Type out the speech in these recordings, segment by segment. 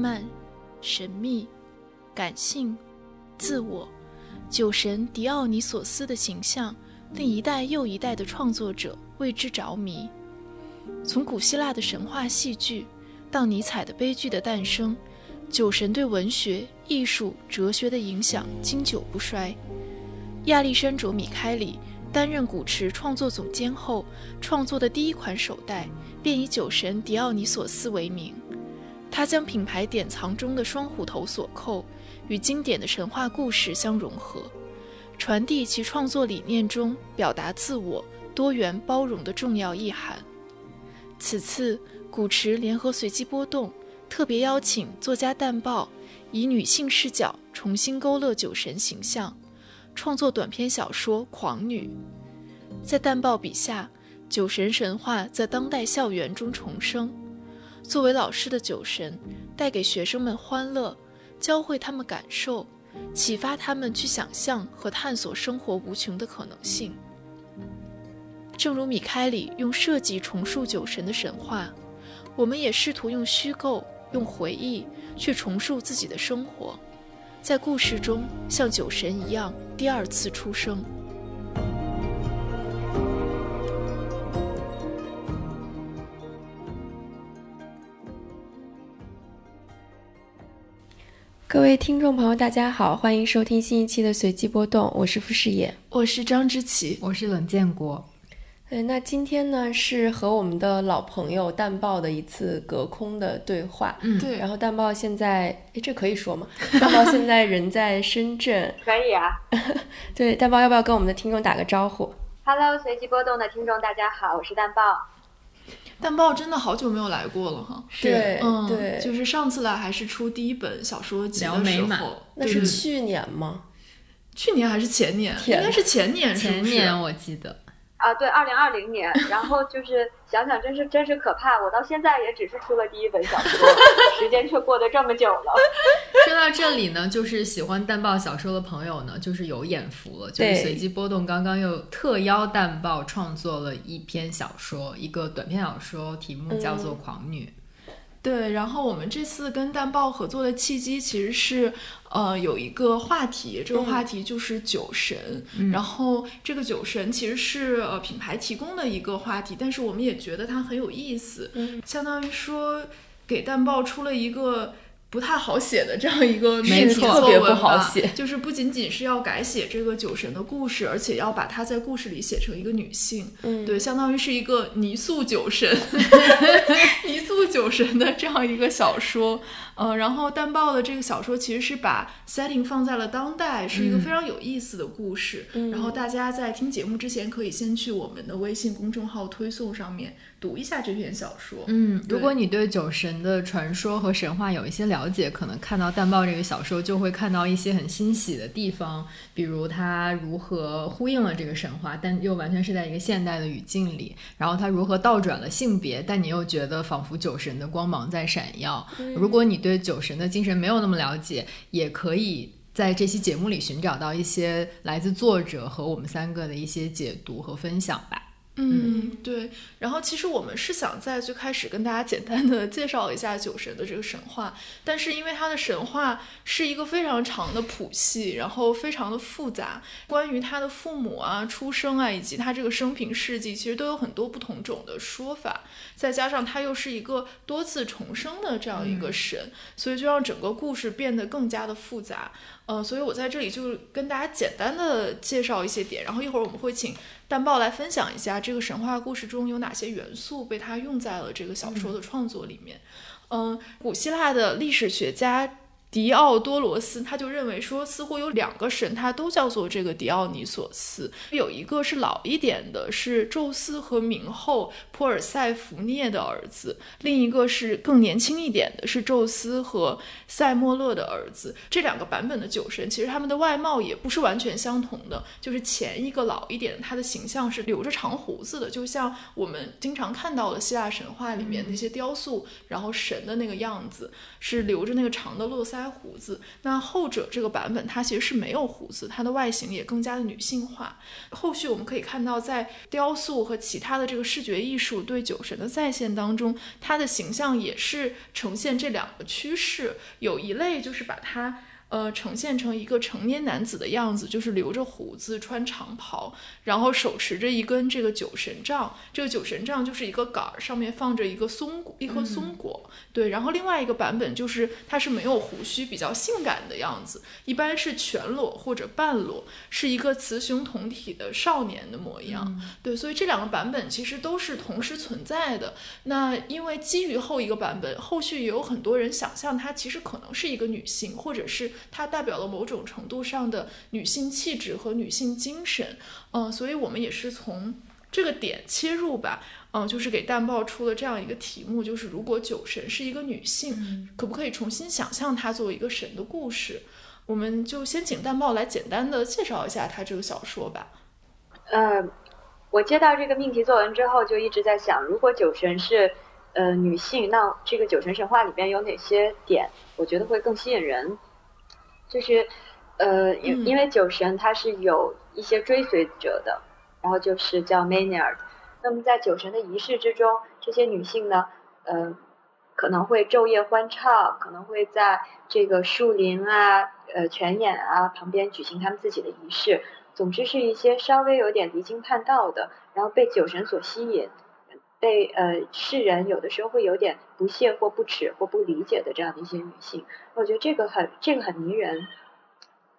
浪漫、神秘、感性、自我，酒神狄奥尼索斯的形象令一代又一代的创作者为之着迷。从古希腊的神话戏剧到尼采的悲剧的诞生，酒神对文学、艺术、哲学的影响经久不衰。亚历山卓·米开里担任古驰创作总监后，创作的第一款手袋便以酒神狄奥尼索斯为名。他将品牌典藏中的双虎头锁扣与经典的神话故事相融合，传递其创作理念中表达自我、多元包容的重要意涵。此次古驰联合随机波动，特别邀请作家淡豹以女性视角重新勾勒酒神形象，创作短篇小说《狂女》。在淡豹笔下，酒神神话在当代校园中重生。作为老师的酒神，带给学生们欢乐，教会他们感受，启发他们去想象和探索生活无穷的可能性。正如米开里用设计重塑酒神的神话，我们也试图用虚构、用回忆去重塑自己的生活，在故事中像酒神一样第二次出生。各位听众朋友，大家好，欢迎收听新一期的随机波动，我是傅视野，我是张之琪，我是冷建国。对，那今天呢是和我们的老朋友淡豹的一次隔空的对话。嗯，对。然后淡豹现在，哎，这可以说吗？淡豹现在人在深圳。可以啊。对，淡豹要不要跟我们的听众打个招呼？Hello，随机波动的听众，大家好，我是淡豹。淡豹真的好久没有来过了哈。对，嗯，对，就是上次来还是出第一本小说集的时候。那是去年吗？去年还是前年？应该是前年，前年我记得。啊，对，二零二零年，然后就是想想，真是真是可怕。我到现在也只是出了第一本小说，时间却过得这么久了。说到这里呢，就是喜欢淡豹小说的朋友呢，就是有眼福了。就是随机波动刚刚又特邀淡豹创作了一篇小说，一个短篇小说，题目叫做《狂女》。对，然后我们这次跟淡豹合作的契机其实是，呃，有一个话题，这个话题就是酒神。然后这个酒神其实是呃品牌提供的一个话题，但是我们也觉得它很有意思，相当于说给淡豹出了一个。不太好写的这样一个没错，特别不好写，就是不仅仅是要改写这个酒神的故事，而且要把它在故事里写成一个女性，嗯，对，相当于是一个泥塑酒神，泥塑酒神的这样一个小说，呃，然后淡豹的这个小说其实是把 setting 放在了当代，是一个非常有意思的故事，然后大家在听节目之前可以先去我们的微信公众号推送上面。读一下这篇小说。嗯，如果你对酒神的传说和神话有一些了解，可能看到淡豹这个小说就会看到一些很欣喜的地方，比如它如何呼应了这个神话，但又完全是在一个现代的语境里。然后它如何倒转了性别，但你又觉得仿佛酒神的光芒在闪耀。如果你对对酒神的精神没有那么了解，也可以在这期节目里寻找到一些来自作者和我们三个的一些解读和分享吧。嗯，对。然后其实我们是想在最开始跟大家简单的介绍一下酒神的这个神话，但是因为它的神话是一个非常长的谱系，然后非常的复杂，关于他的父母啊、出生啊，以及他这个生平事迹，其实都有很多不同种的说法。再加上他又是一个多次重生的这样一个神，所以就让整个故事变得更加的复杂。呃，所以我在这里就跟大家简单的介绍一些点，然后一会儿我们会请淡豹来分享一下这个神话故事中有哪些元素被他用在了这个小说的创作里面。嗯，古希腊的历史学家。狄奥多罗斯他就认为说，似乎有两个神，他都叫做这个狄奥尼索斯。有一个是老一点的，是宙斯和冥后珀尔塞福涅的儿子；另一个是更年轻一点的，是宙斯和塞莫勒的儿子。这两个版本的酒神，其实他们的外貌也不是完全相同的。就是前一个老一点，他的形象是留着长胡子的，就像我们经常看到的希腊神话里面那些雕塑，然后神的那个样子是留着那个长的络腮。腮胡子。那后者这个版本，它其实是没有胡子，它的外形也更加的女性化。后续我们可以看到，在雕塑和其他的这个视觉艺术对酒神的再现当中，它的形象也是呈现这两个趋势。有一类就是把它。呃，呈现成一个成年男子的样子，就是留着胡子，穿长袍，然后手持着一根这个酒神杖。这个酒神杖就是一个杆儿，上面放着一个松果，一颗松果。对，然后另外一个版本就是他是没有胡须，比较性感的样子，一般是全裸或者半裸，是一个雌雄同体的少年的模样。对，所以这两个版本其实都是同时存在的。那因为基于后一个版本，后续也有很多人想象她其实可能是一个女性，或者是。它代表了某种程度上的女性气质和女性精神，嗯，所以我们也是从这个点切入吧，嗯，就是给淡报出了这样一个题目，就是如果酒神是一个女性，可不可以重新想象她作为一个神的故事？我们就先请淡报来简单的介绍一下他这个小说吧。呃，我接到这个命题作文之后，就一直在想，如果酒神是呃女性，那这个酒神神话里边有哪些点，我觉得会更吸引人？就是，呃，因因为酒神他是有一些追随者的，然后就是叫 Maynard。那么在酒神的仪式之中，这些女性呢，呃，可能会昼夜欢唱，可能会在这个树林啊、呃泉眼啊旁边举行他们自己的仪式。总之是一些稍微有点离经叛道的，然后被酒神所吸引，被呃世人有的时候会有点不屑或不耻或不理解的这样的一些女性。我觉得这个很这个很迷人，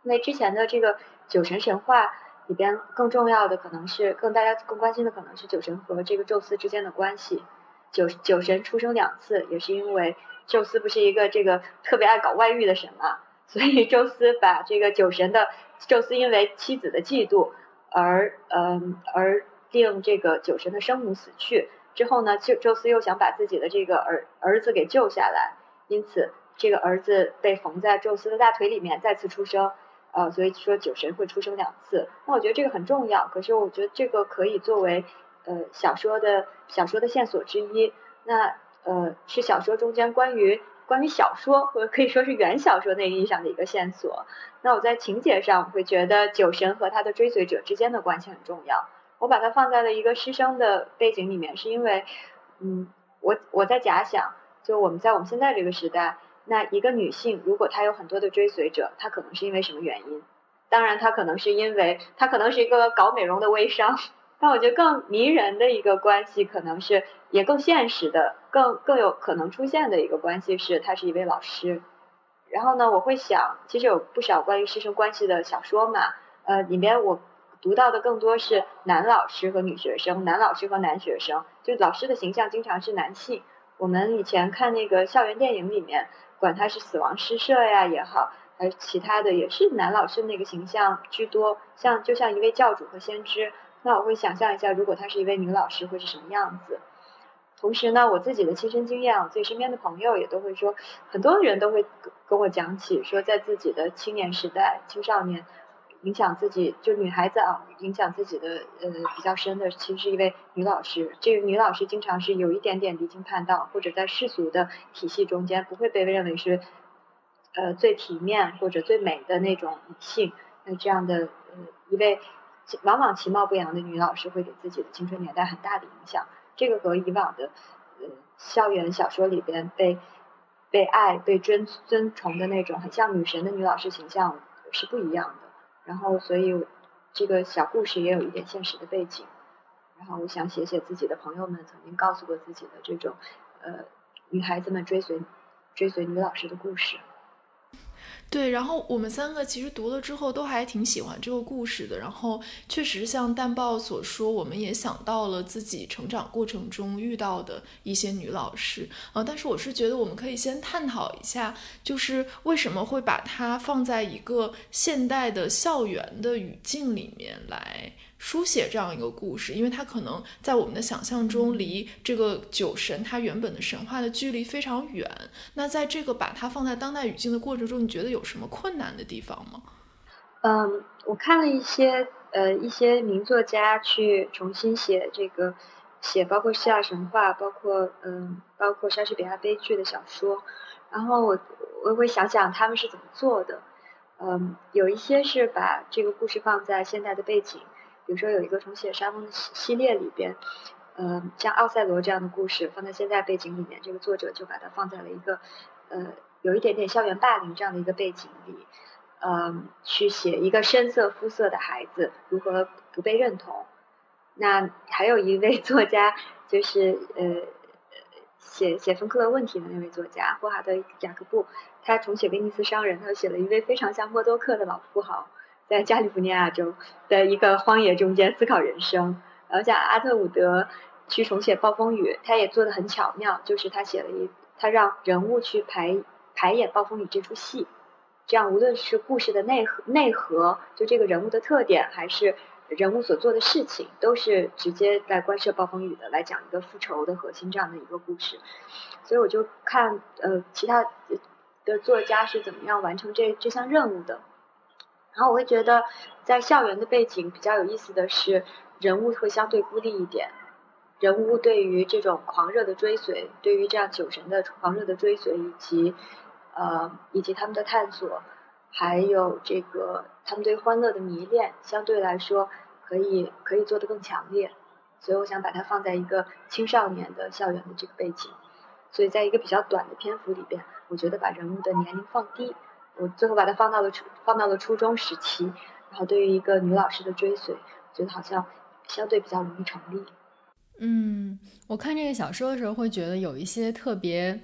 因为之前的这个酒神神话里边更重要的可能是更大家更关心的可能是酒神和这个宙斯之间的关系。酒酒神出生两次，也是因为宙斯不是一个这个特别爱搞外遇的神嘛，所以宙斯把这个酒神的宙斯因为妻子的嫉妒而嗯而令这个酒神的生母死去之后呢，就宙斯又想把自己的这个儿儿子给救下来，因此。这个儿子被缝在宙斯的大腿里面，再次出生，呃，所以说酒神会出生两次。那我觉得这个很重要，可是我觉得这个可以作为呃小说的小说的线索之一。那呃是小说中间关于关于小说或可以说是原小说那个意义上的一个线索。那我在情节上会觉得酒神和他的追随者之间的关系很重要。我把它放在了一个师生的背景里面，是因为嗯我我在假想，就我们在我们现在这个时代。那一个女性，如果她有很多的追随者，她可能是因为什么原因？当然，她可能是因为她可能是一个搞美容的微商。但我觉得更迷人的一个关系，可能是也更现实的、更更有可能出现的一个关系是，她是一位老师。然后呢，我会想，其实有不少关于师生关系的小说嘛，呃，里面我读到的更多是男老师和女学生，男老师和男学生，就老师的形象经常是男性。我们以前看那个校园电影里面。管他是死亡诗社呀也好，还是其他的，也是男老师那个形象居多，像就像一位教主和先知。那我会想象一下，如果她是一位女老师会是什么样子。同时呢，我自己的亲身经验，我自己身边的朋友也都会说，很多人都会跟我讲起，说在自己的青年时代、青少年。影响自己就女孩子啊，影响自己的呃比较深的，其实是一位女老师。这个女老师经常是有一点点离经叛道，或者在世俗的体系中间不会被认为是呃最体面或者最美的那种女性。那这样的呃一位往往其貌不扬的女老师，会给自己的青春年代很大的影响。这个和以往的呃校园小说里边被被爱、被尊尊崇的那种很像女神的女老师形象是不一样的。然后，所以这个小故事也有一点现实的背景。然后，我想写写自己的朋友们曾经告诉过自己的这种，呃，女孩子们追随追随女老师的故事。对，然后我们三个其实读了之后都还挺喜欢这个故事的。然后确实像淡豹所说，我们也想到了自己成长过程中遇到的一些女老师啊。但是我是觉得我们可以先探讨一下，就是为什么会把它放在一个现代的校园的语境里面来。书写这样一个故事，因为它可能在我们的想象中离这个酒神它原本的神话的距离非常远。那在这个把它放在当代语境的过程中，你觉得有什么困难的地方吗？嗯，我看了一些呃一些名作家去重新写这个写包括希腊神话，包括嗯包括莎士比亚悲剧的小说，然后我我会想想他们是怎么做的。嗯，有一些是把这个故事放在现代的背景，比如说有一个重写沙翁的系列里边，嗯，像奥赛罗这样的故事放在现在背景里面，这个作者就把它放在了一个呃有一点点校园霸凌这样的一个背景里，嗯，去写一个深色肤色的孩子如何不被认同。那还有一位作家就是呃。写写芬克勒问题的那位作家霍华德·雅各布，他重写威尼斯商人，他写了一位非常像默多克的老富豪，在加利福尼亚州的一个荒野中间思考人生。然后像阿特伍德去重写暴风雨，他也做的很巧妙，就是他写了一，他让人物去排排演暴风雨这出戏，这样无论是故事的内核内核，就这个人物的特点，还是。人物所做的事情都是直接在关涉暴风雨的，来讲一个复仇的核心这样的一个故事，所以我就看呃其他的作家是怎么样完成这这项任务的，然后我会觉得在校园的背景比较有意思的是人物会相对孤立一点，人物对于这种狂热的追随，对于这样酒神的狂热的追随以及呃以及他们的探索。还有这个，他们对欢乐的迷恋相对来说可以可以做得更强烈，所以我想把它放在一个青少年的校园的这个背景，所以在一个比较短的篇幅里边，我觉得把人物的年龄放低，我最后把它放到了初放到了初中时期，然后对于一个女老师的追随，觉得好像相对比较容易成立。嗯，我看这个小说的时候会觉得有一些特别。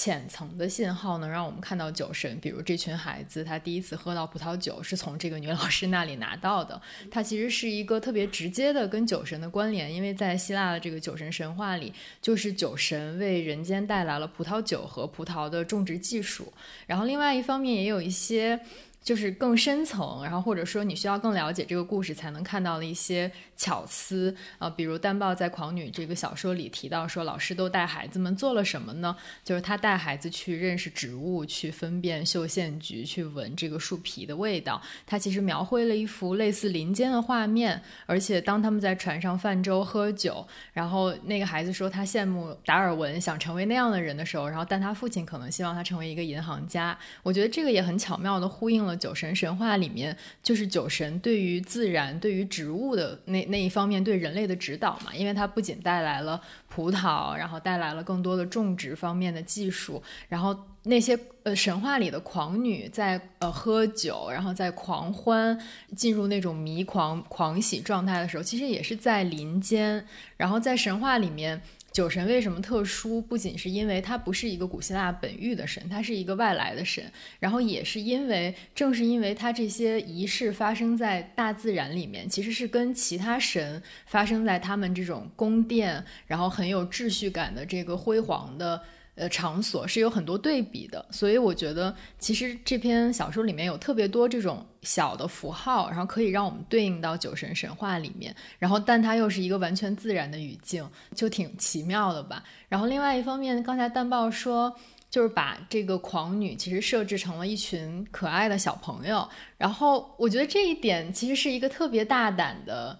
浅层的信号能让我们看到酒神，比如这群孩子，他第一次喝到葡萄酒是从这个女老师那里拿到的。它其实是一个特别直接的跟酒神的关联，因为在希腊的这个酒神神话里，就是酒神为人间带来了葡萄酒和葡萄的种植技术。然后另外一方面也有一些。就是更深层，然后或者说你需要更了解这个故事才能看到的一些巧思啊，比如丹豹在《狂女》这个小说里提到说，老师都带孩子们做了什么呢？就是他带孩子去认识植物，去分辨绣线菊，去闻这个树皮的味道。他其实描绘了一幅类似林间的画面，而且当他们在船上泛舟喝酒，然后那个孩子说他羡慕达尔文，想成为那样的人的时候，然后但他父亲可能希望他成为一个银行家。我觉得这个也很巧妙地呼应了。酒神神话里面，就是酒神对于自然、对于植物的那那一方面对人类的指导嘛，因为它不仅带来了葡萄，然后带来了更多的种植方面的技术，然后那些呃神话里的狂女在呃喝酒，然后在狂欢，进入那种迷狂狂喜状态的时候，其实也是在林间，然后在神话里面。酒神为什么特殊？不仅是因为他不是一个古希腊本域的神，他是一个外来的神，然后也是因为，正是因为他这些仪式发生在大自然里面，其实是跟其他神发生在他们这种宫殿，然后很有秩序感的这个辉煌的。呃，场所是有很多对比的，所以我觉得其实这篇小说里面有特别多这种小的符号，然后可以让我们对应到酒神神话里面，然后但它又是一个完全自然的语境，就挺奇妙的吧。然后另外一方面，刚才蛋豹说，就是把这个狂女其实设置成了一群可爱的小朋友，然后我觉得这一点其实是一个特别大胆的。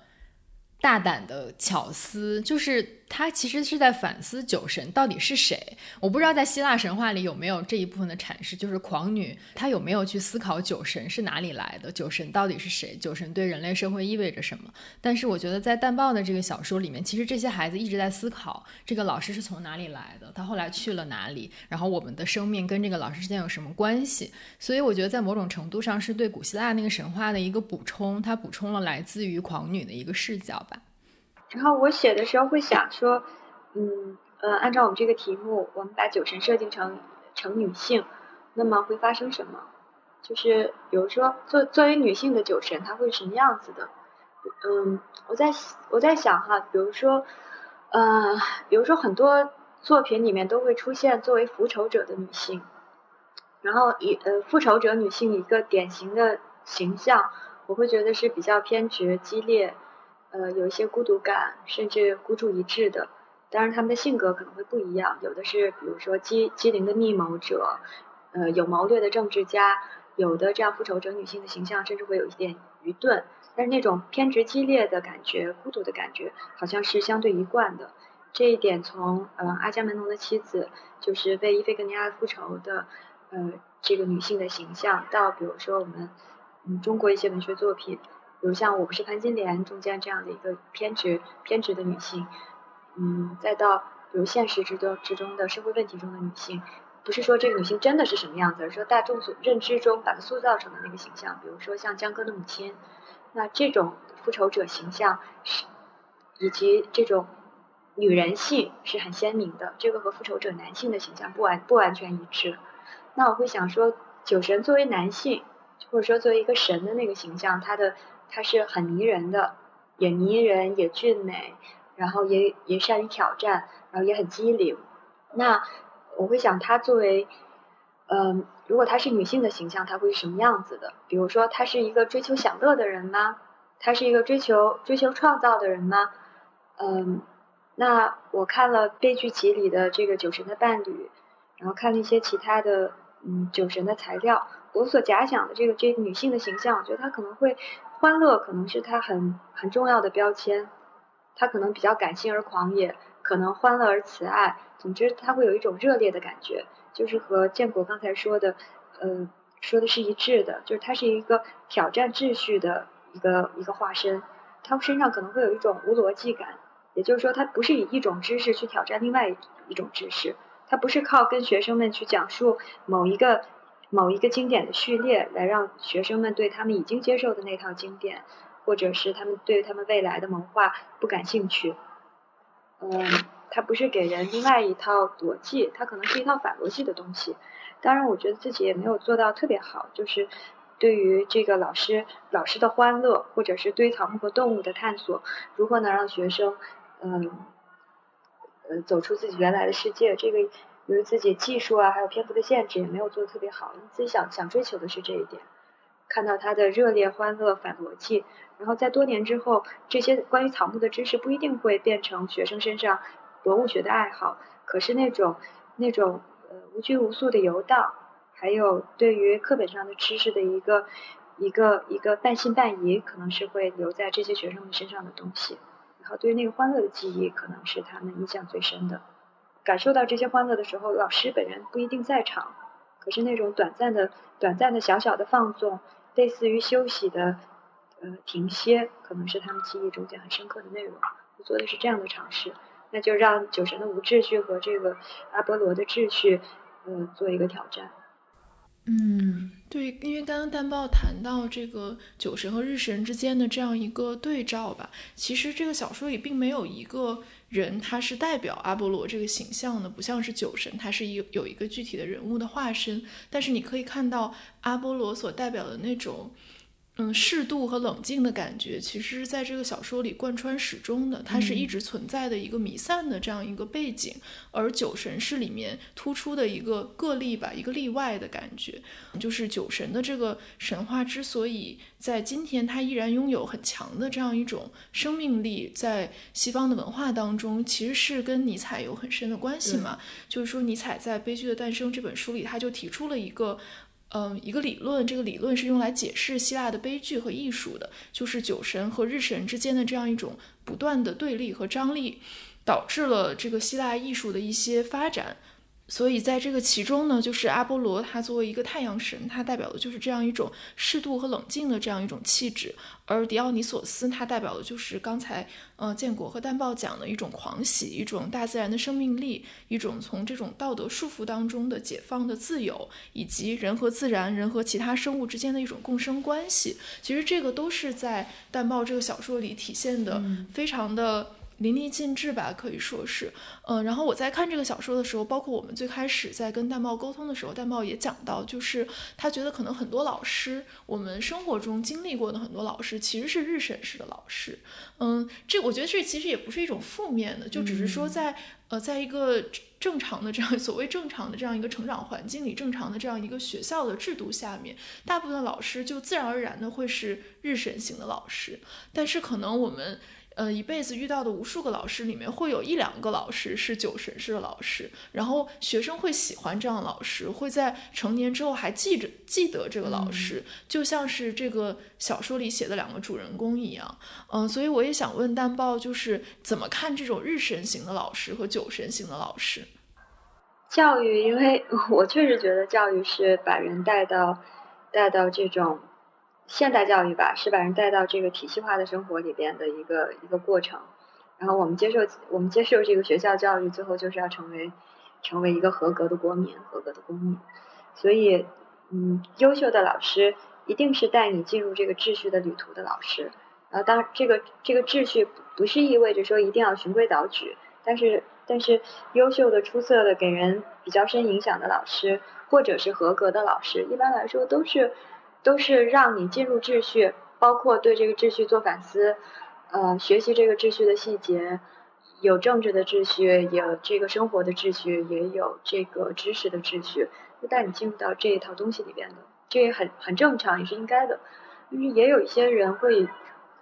大胆的巧思，就是他其实是在反思酒神到底是谁。我不知道在希腊神话里有没有这一部分的阐释，就是狂女她有没有去思考酒神是哪里来的，酒神到底是谁，酒神对人类社会意味着什么。但是我觉得在淡豹的这个小说里面，其实这些孩子一直在思考这个老师是从哪里来的，他后来去了哪里，然后我们的生命跟这个老师之间有什么关系。所以我觉得在某种程度上是对古希腊那个神话的一个补充，它补充了来自于狂女的一个视角吧。然后我写的时候会想说，嗯呃，按照我们这个题目，我们把酒神设定成成女性，那么会发生什么？就是比如说，作作为女性的酒神，她会是什么样子的？嗯，我在我在想哈，比如说，呃，比如说很多作品里面都会出现作为复仇者的女性，然后以呃复仇者女性一个典型的形象，我会觉得是比较偏执、激烈。呃，有一些孤独感，甚至孤注一掷的。当然，他们的性格可能会不一样。有的是，比如说机机灵的密谋者，呃，有谋略的政治家。有的这样复仇者女性的形象，甚至会有一点愚钝。但是那种偏执激烈的感觉，孤独的感觉，好像是相对一贯的。这一点从呃阿伽门农的妻子就是为伊菲格尼亚复仇的呃这个女性的形象，到比如说我们嗯中国一些文学作品，比如像我不是潘金莲中间这样的一个偏执偏执的女性，嗯，再到比如现实之中之中的社会问题中的女性，不是说这个女性真的是什么样子，而是说大众所认知中把她塑造成的那个形象，比如说像江歌的母亲，那这种复仇者形象是以及这种。女人性是很鲜明的，这个和复仇者男性的形象不完不完全一致。那我会想说，酒神作为男性，或者说作为一个神的那个形象，他的他是很迷人的，也迷人也俊美，然后也也善于挑战，然后也很机灵。那我会想他作为，嗯，如果他是女性的形象，他会是什么样子的？比如说，他是一个追求享乐的人吗？他是一个追求追求创造的人吗？嗯。那我看了悲剧集里的这个酒神的伴侣，然后看了一些其他的嗯酒神的材料，我所假想的这个这个女性的形象，我觉得她可能会欢乐，可能是他很很重要的标签，他可能比较感性而狂野，可能欢乐而慈爱，总之他会有一种热烈的感觉，就是和建国刚才说的，呃说的是一致的，就是他是一个挑战秩序的一个一个化身，他身上可能会有一种无逻辑感。也就是说，他不是以一种知识去挑战另外一种知识，他不是靠跟学生们去讲述某一个某一个经典的序列来让学生们对他们已经接受的那套经典，或者是他们对他们未来的谋划不感兴趣。嗯，它不是给人另外一套逻辑，它可能是一套反逻辑的东西。当然，我觉得自己也没有做到特别好，就是对于这个老师老师的欢乐，或者是对草木和动物的探索，如何能让学生。嗯，呃，走出自己原来的世界，这个由于自己技术啊，还有篇幅的限制，也没有做的特别好。你自己想想追求的是这一点，看到他的热烈、欢乐、反逻辑，然后在多年之后，这些关于草木的知识不一定会变成学生身上博物学的爱好，可是那种那种呃无拘无束的游荡，还有对于课本上的知识的一个一个一个半信半疑，可能是会留在这些学生们身上的东西。然后对于那个欢乐的记忆，可能是他们印象最深的。感受到这些欢乐的时候，老师本人不一定在场，可是那种短暂的、短暂的小小的放纵，类似于休息的呃停歇，可能是他们记忆中间很深刻的内容。我做的是这样的尝试，那就让酒神的无秩序和这个阿波罗的秩序，呃，做一个挑战。嗯，对，因为刚刚淡豹谈到这个酒神和日神之间的这样一个对照吧，其实这个小说里并没有一个人他是代表阿波罗这个形象的，不像是酒神，他是一有一个具体的人物的化身，但是你可以看到阿波罗所代表的那种。嗯，适度和冷静的感觉，其实是在这个小说里贯穿始终的，它是一直存在的一个弥散的这样一个背景。而酒神是里面突出的一个个例吧，一个例外的感觉。就是酒神的这个神话之所以在今天它依然拥有很强的这样一种生命力，在西方的文化当中，其实是跟尼采有很深的关系嘛。就是说，尼采在《悲剧的诞生》这本书里，他就提出了一个。嗯，一个理论，这个理论是用来解释希腊的悲剧和艺术的，就是酒神和日神之间的这样一种不断的对立和张力，导致了这个希腊艺术的一些发展。所以在这个其中呢，就是阿波罗他作为一个太阳神，他代表的就是这样一种适度和冷静的这样一种气质；而狄奥尼索斯他代表的就是刚才呃建国和淡豹讲的一种狂喜，一种大自然的生命力，一种从这种道德束缚当中的解放的自由，以及人和自然、人和其他生物之间的一种共生关系。其实这个都是在淡豹这个小说里体现的，非常的。淋漓尽致吧，可以说是，嗯，然后我在看这个小说的时候，包括我们最开始在跟淡茂沟通的时候，淡茂也讲到，就是他觉得可能很多老师，我们生活中经历过的很多老师，其实是日审式的老师，嗯，这我觉得这其实也不是一种负面的，就只是说在呃，在一个正常的这样所谓正常的这样一个成长环境里，正常的这样一个学校的制度下面，大部分老师就自然而然的会是日审型的老师，但是可能我们。呃，一辈子遇到的无数个老师里面，会有一两个老师是酒神式的老师，然后学生会喜欢这样的老师，会在成年之后还记着记得这个老师，就像是这个小说里写的两个主人公一样。嗯，所以我也想问淡豹，就是怎么看这种日神型的老师和酒神型的老师？教育，因为我确实觉得教育是把人带到带到这种。现代教育吧，是把人带到这个体系化的生活里边的一个一个过程。然后我们接受我们接受这个学校教育，最后就是要成为成为一个合格的国民，合格的公民。所以，嗯，优秀的老师一定是带你进入这个秩序的旅途的老师。然后，当这个这个秩序不是意味着说一定要循规蹈矩，但是但是优秀的、出色的、给人比较深影响的老师，或者是合格的老师，一般来说都是。都是让你进入秩序，包括对这个秩序做反思，呃，学习这个秩序的细节，有政治的秩序，有这个生活的秩序，也有这个知识的秩序，就带你进入到这一套东西里边的，这也很很正常，也是应该的。因为也有一些人会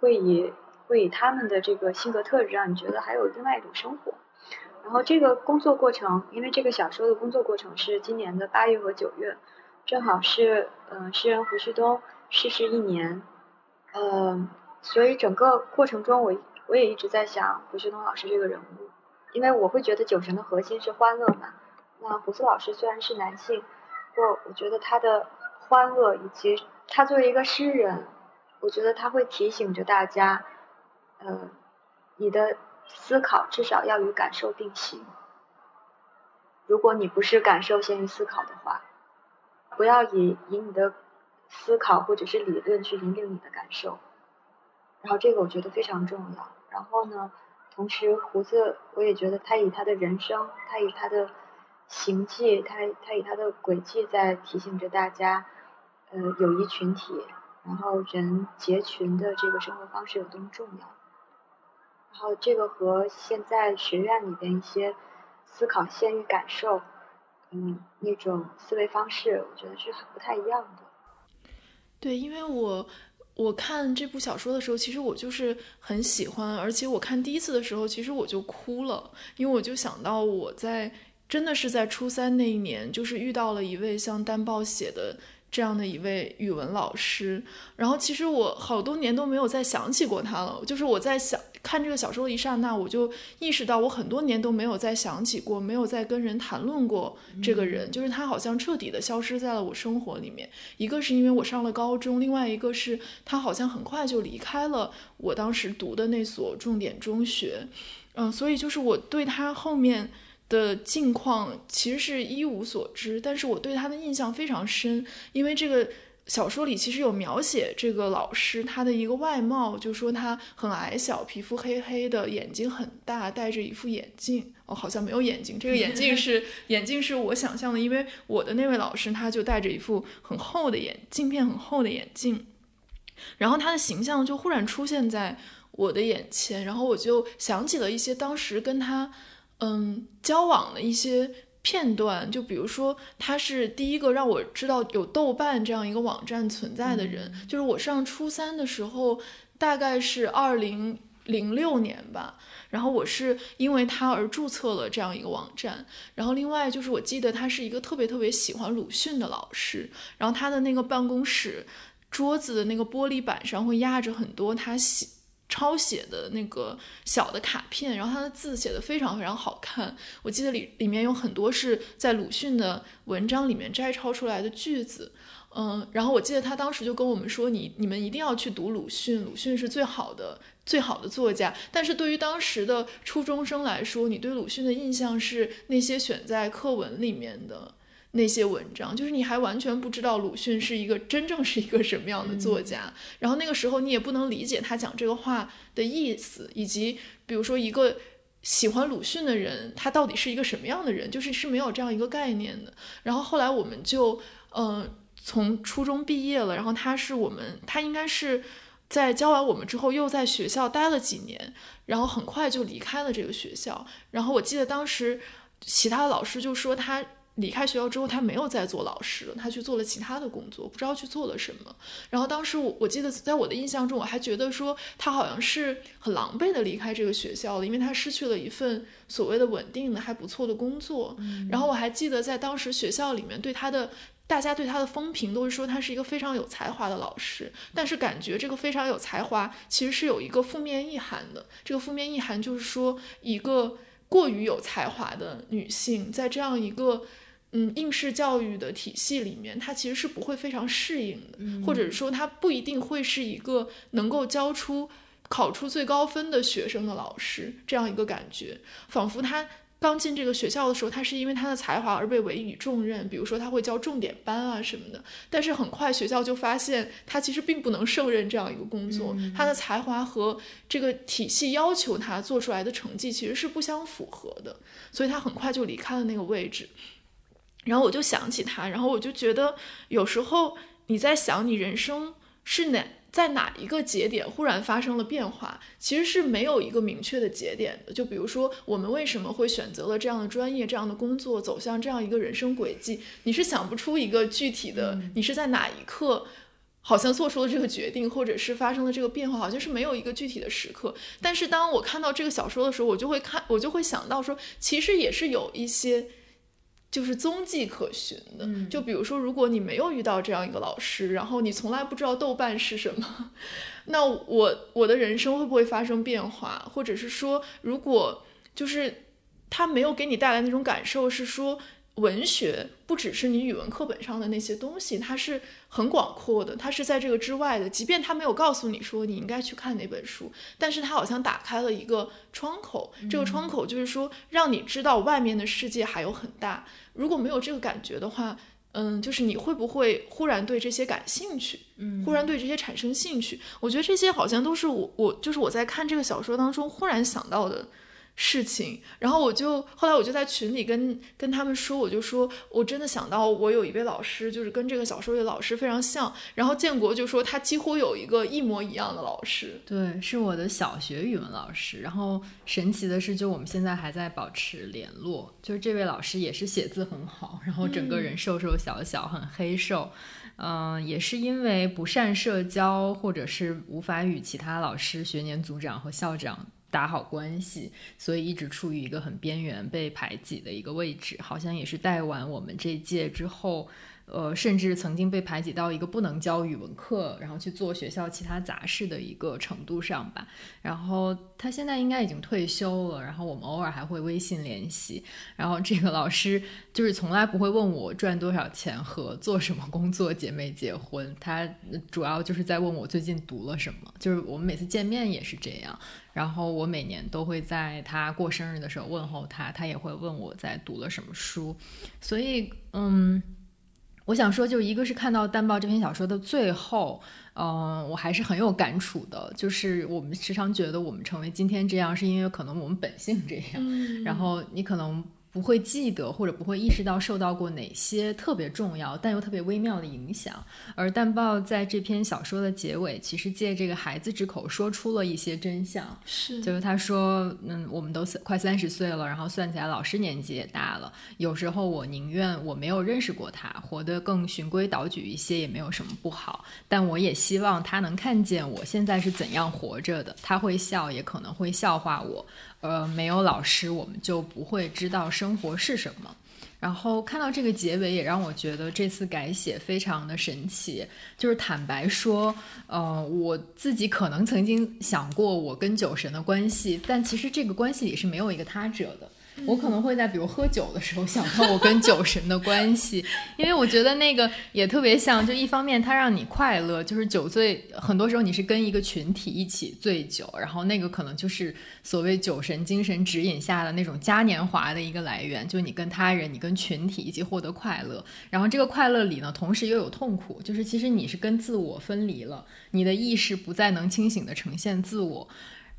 会以会以他们的这个性格特质让你觉得还有另外一种生活。然后这个工作过程，因为这个小说的工作过程是今年的八月和九月。正好是，嗯，诗人胡旭东逝世一年，嗯，所以整个过程中，我我也一直在想胡旭东老师这个人物，因为我会觉得酒神的核心是欢乐嘛。那胡苏老师虽然是男性，我我觉得他的欢乐以及他作为一个诗人，我觉得他会提醒着大家，呃，你的思考至少要与感受并行。如果你不是感受先于思考的话。不要以以你的思考或者是理论去引领你的感受，然后这个我觉得非常重要。然后呢，同时胡子我也觉得他以他的人生，他以他的行迹，他他以他的轨迹在提醒着大家，呃，友谊群体，然后人结群的这个生活方式有多么重要。然后这个和现在学院里边一些思考先于感受。嗯，那种思维方式，我觉得是很不太一样的。对，因为我我看这部小说的时候，其实我就是很喜欢，而且我看第一次的时候，其实我就哭了，因为我就想到我在真的是在初三那一年，就是遇到了一位像单豹写的。这样的一位语文老师，然后其实我好多年都没有再想起过他了。就是我在想看这个小说的一刹那，我就意识到我很多年都没有再想起过，没有再跟人谈论过这个人。就是他好像彻底的消失在了我生活里面。一个是因为我上了高中，另外一个是他好像很快就离开了我当时读的那所重点中学。嗯，所以就是我对他后面。的近况其实是一无所知，但是我对他的印象非常深，因为这个小说里其实有描写这个老师他的一个外貌，就说他很矮小，皮肤黑黑的，眼睛很大，戴着一副眼镜。哦，好像没有眼镜，这个眼镜是 眼镜是我想象的，因为我的那位老师他就戴着一副很厚的眼镜片，很厚的眼镜，然后他的形象就忽然出现在我的眼前，然后我就想起了一些当时跟他。嗯，交往的一些片段，就比如说，他是第一个让我知道有豆瓣这样一个网站存在的人。就是我上初三的时候，大概是二零零六年吧。然后我是因为他而注册了这样一个网站。然后另外就是，我记得他是一个特别特别喜欢鲁迅的老师。然后他的那个办公室桌子的那个玻璃板上会压着很多他喜。抄写的那个小的卡片，然后他的字写的非常非常好看。我记得里里面有很多是在鲁迅的文章里面摘抄出来的句子，嗯，然后我记得他当时就跟我们说，你你们一定要去读鲁迅，鲁迅是最好的最好的作家。但是对于当时的初中生来说，你对鲁迅的印象是那些选在课文里面的。那些文章，就是你还完全不知道鲁迅是一个真正是一个什么样的作家，然后那个时候你也不能理解他讲这个话的意思，以及比如说一个喜欢鲁迅的人，他到底是一个什么样的人，就是是没有这样一个概念的。然后后来我们就，嗯，从初中毕业了，然后他是我们，他应该是在教完我们之后又在学校待了几年，然后很快就离开了这个学校。然后我记得当时其他的老师就说他。离开学校之后，他没有再做老师了，他去做了其他的工作，不知道去做了什么。然后当时我我记得，在我的印象中，我还觉得说他好像是很狼狈的离开这个学校了，因为他失去了一份所谓的稳定的还不错的工作。然后我还记得在当时学校里面对他的大家对他的风评都是说他是一个非常有才华的老师，但是感觉这个非常有才华其实是有一个负面意涵的。这个负面意涵就是说一个过于有才华的女性在这样一个。嗯，应试教育的体系里面，他其实是不会非常适应的，或者说他不一定会是一个能够教出、考出最高分的学生的老师，这样一个感觉，仿佛他刚进这个学校的时候，他是因为他的才华而被委以重任，比如说他会教重点班啊什么的，但是很快学校就发现他其实并不能胜任这样一个工作，他的才华和这个体系要求他做出来的成绩其实是不相符合的，所以他很快就离开了那个位置。然后我就想起他，然后我就觉得有时候你在想你人生是哪在哪一个节点忽然发生了变化，其实是没有一个明确的节点的。就比如说我们为什么会选择了这样的专业、这样的工作，走向这样一个人生轨迹，你是想不出一个具体的，你是在哪一刻好像做出了这个决定，或者是发生了这个变化，好像是没有一个具体的时刻。但是当我看到这个小说的时候，我就会看，我就会想到说，其实也是有一些。就是踪迹可循的，就比如说，如果你没有遇到这样一个老师，然后你从来不知道豆瓣是什么，那我我的人生会不会发生变化？或者是说，如果就是他没有给你带来那种感受，是说。文学不只是你语文课本上的那些东西，它是很广阔的，它是在这个之外的。即便他没有告诉你说你应该去看哪本书，但是他好像打开了一个窗口，这个窗口就是说让你知道外面的世界还有很大。如果没有这个感觉的话，嗯，就是你会不会忽然对这些感兴趣？嗯，忽然对这些产生兴趣？我觉得这些好像都是我我就是我在看这个小说当中忽然想到的。事情，然后我就后来我就在群里跟跟他们说，我就说我真的想到我有一位老师，就是跟这个小说里的老师非常像。然后建国就说他几乎有一个一模一样的老师，对，是我的小学语文老师。然后神奇的是，就我们现在还在保持联络。就是这位老师也是写字很好，然后整个人瘦瘦小小，很黑瘦。嗯，也是因为不善社交，或者是无法与其他老师、学年组长和校长。打好关系，所以一直处于一个很边缘、被排挤的一个位置，好像也是带完我们这届之后。呃，甚至曾经被排挤到一个不能教语文课，然后去做学校其他杂事的一个程度上吧。然后他现在应该已经退休了，然后我们偶尔还会微信联系。然后这个老师就是从来不会问我赚多少钱和做什么工作结没结婚，他主要就是在问我最近读了什么。就是我们每次见面也是这样。然后我每年都会在他过生日的时候问候他，他也会问我在读了什么书。所以，嗯。我想说，就一个是看到《淡豹》这篇小说的最后，嗯，我还是很有感触的。就是我们时常觉得我们成为今天这样，是因为可能我们本性这样。然后你可能。不会记得或者不会意识到受到过哪些特别重要但又特别微妙的影响，而淡豹在这篇小说的结尾，其实借这个孩子之口说出了一些真相。是，就是他说，嗯，我们都快三十岁了，然后算起来老师年纪也大了，有时候我宁愿我没有认识过他，活得更循规蹈矩一些也没有什么不好，但我也希望他能看见我现在是怎样活着的，他会笑，也可能会笑话我。呃，没有老师，我们就不会知道生活是什么。然后看到这个结尾，也让我觉得这次改写非常的神奇。就是坦白说，呃，我自己可能曾经想过我跟酒神的关系，但其实这个关系里是没有一个他者的。我可能会在比如喝酒的时候想到我跟酒神的关系，因为我觉得那个也特别像，就一方面它让你快乐，就是酒醉，很多时候你是跟一个群体一起醉酒，然后那个可能就是所谓酒神精神指引下的那种嘉年华的一个来源，就你跟他人、你跟群体一起获得快乐，然后这个快乐里呢，同时又有痛苦，就是其实你是跟自我分离了，你的意识不再能清醒的呈现自我。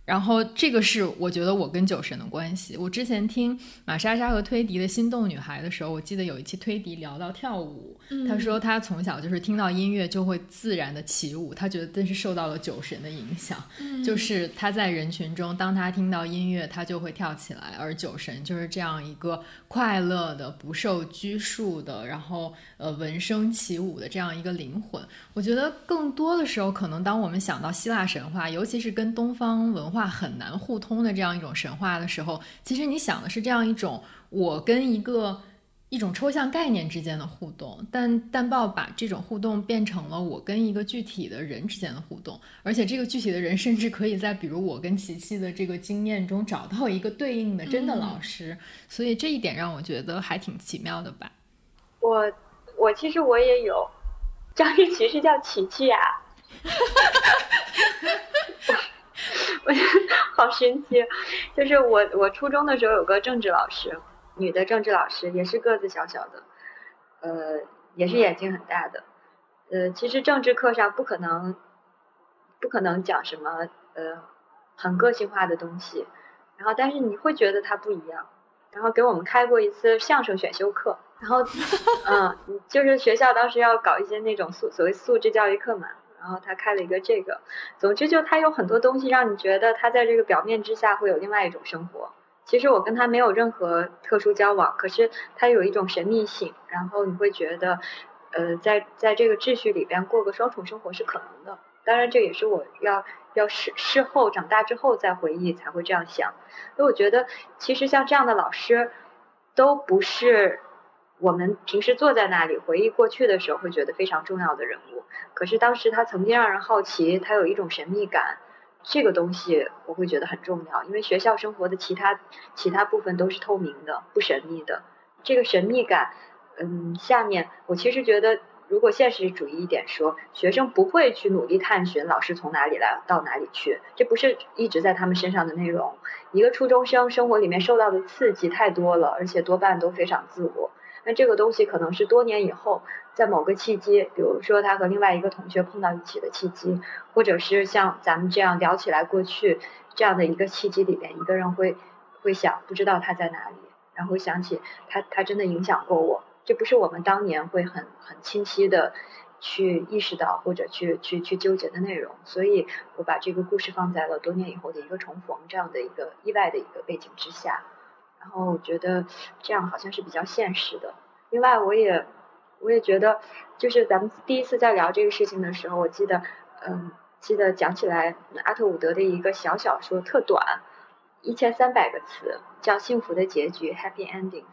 然后这个是我觉得我跟酒神的关系。我之前听玛莎莎和推迪的心动女孩的时候，我记得有一期推迪聊到跳舞，他说他从小就是听到音乐就会自然的起舞，他觉得这是受到了酒神的影响，就是他在人群中，当他听到音乐，他就会跳起来，而酒神就是这样一个快乐的、不受拘束的，然后呃闻声起舞的这样一个灵魂。我觉得更多的时候，可能当我们想到希腊神话，尤其是跟东方文化。话很难互通的这样一种神话的时候，其实你想的是这样一种我跟一个一种抽象概念之间的互动，但但豹把这种互动变成了我跟一个具体的人之间的互动，而且这个具体的人甚至可以在比如我跟琪琪的这个经验中找到一个对应的真的老师，所以这一点让我觉得还挺奇妙的吧。我我其实我也有，张玉琪是叫琪琪啊。我觉得好神奇，就是我我初中的时候有个政治老师，女的政治老师，也是个子小小的，呃，也是眼睛很大的，呃，其实政治课上不可能不可能讲什么呃很个性化的东西，然后但是你会觉得他不一样，然后给我们开过一次相声选修课，然后 嗯，就是学校当时要搞一些那种素所谓素质教育课嘛。然后他开了一个这个，总之就他有很多东西让你觉得他在这个表面之下会有另外一种生活。其实我跟他没有任何特殊交往，可是他有一种神秘性，然后你会觉得，呃，在在这个秩序里边过个双重生活是可能的。当然这也是我要要事事后长大之后再回忆才会这样想。所以我觉得其实像这样的老师都不是。我们平时坐在那里回忆过去的时候，会觉得非常重要的人物。可是当时他曾经让人好奇，他有一种神秘感，这个东西我会觉得很重要。因为学校生活的其他其他部分都是透明的、不神秘的。这个神秘感，嗯，下面我其实觉得，如果现实主义一点说，学生不会去努力探寻老师从哪里来到哪里去，这不是一直在他们身上的内容。一个初中生生活里面受到的刺激太多了，而且多半都非常自我。那这个东西可能是多年以后，在某个契机，比如说他和另外一个同学碰到一起的契机，或者是像咱们这样聊起来过去这样的一个契机里边，一个人会会想，不知道他在哪里，然后想起他，他真的影响过我。这不是我们当年会很很清晰的去意识到或者去去去纠结的内容。所以我把这个故事放在了多年以后的一个重逢这样的一个意外的一个背景之下。然后我觉得这样好像是比较现实的。另外，我也我也觉得，就是咱们第一次在聊这个事情的时候，我记得，嗯，记得讲起来，阿特伍德的一个小小说特短，一千三百个词，叫《幸福的结局》（Happy Endings）。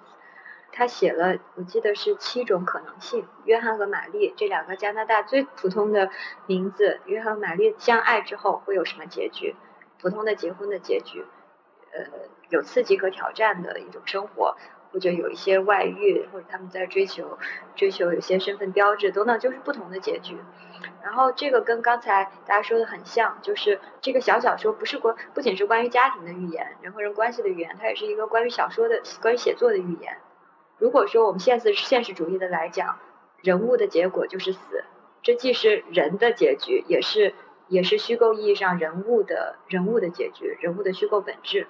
他写了，我记得是七种可能性。约翰和玛丽这两个加拿大最普通的名字，约翰玛丽相爱之后会有什么结局？普通的结婚的结局。呃，有刺激和挑战的一种生活，或者有一些外遇，或者他们在追求追求有些身份标志等等，就是不同的结局。然后这个跟刚才大家说的很像，就是这个小小说不是关，不仅是关于家庭的寓言，人和人关系的寓言，它也是一个关于小说的、关于写作的寓言。如果说我们现实现实主义的来讲，人物的结果就是死，这既是人的结局，也是也是虚构意义上人物的人物的结局，人物的虚构本质。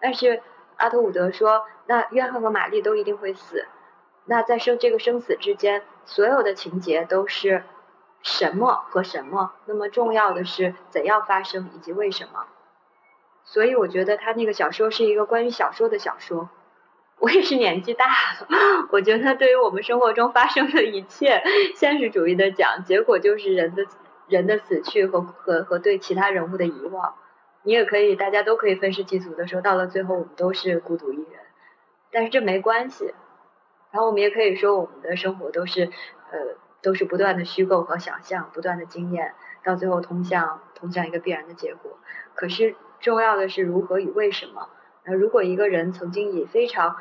但是阿特伍德说，那约翰和玛丽都一定会死。那在生这个生死之间，所有的情节都是什么和什么？那么重要的是怎样发生以及为什么？所以我觉得他那个小说是一个关于小说的小说。我也是年纪大了，我觉得对于我们生活中发生的一切，现实主义的讲，结果就是人的人的死去和和和对其他人物的遗忘。你也可以，大家都可以分饰其足的说，到了最后我们都是孤独一人，但是这没关系。然后我们也可以说，我们的生活都是呃都是不断的虚构和想象，不断的经验，到最后通向通向一个必然的结果。可是重要的是如何与为什么。那如果一个人曾经以非常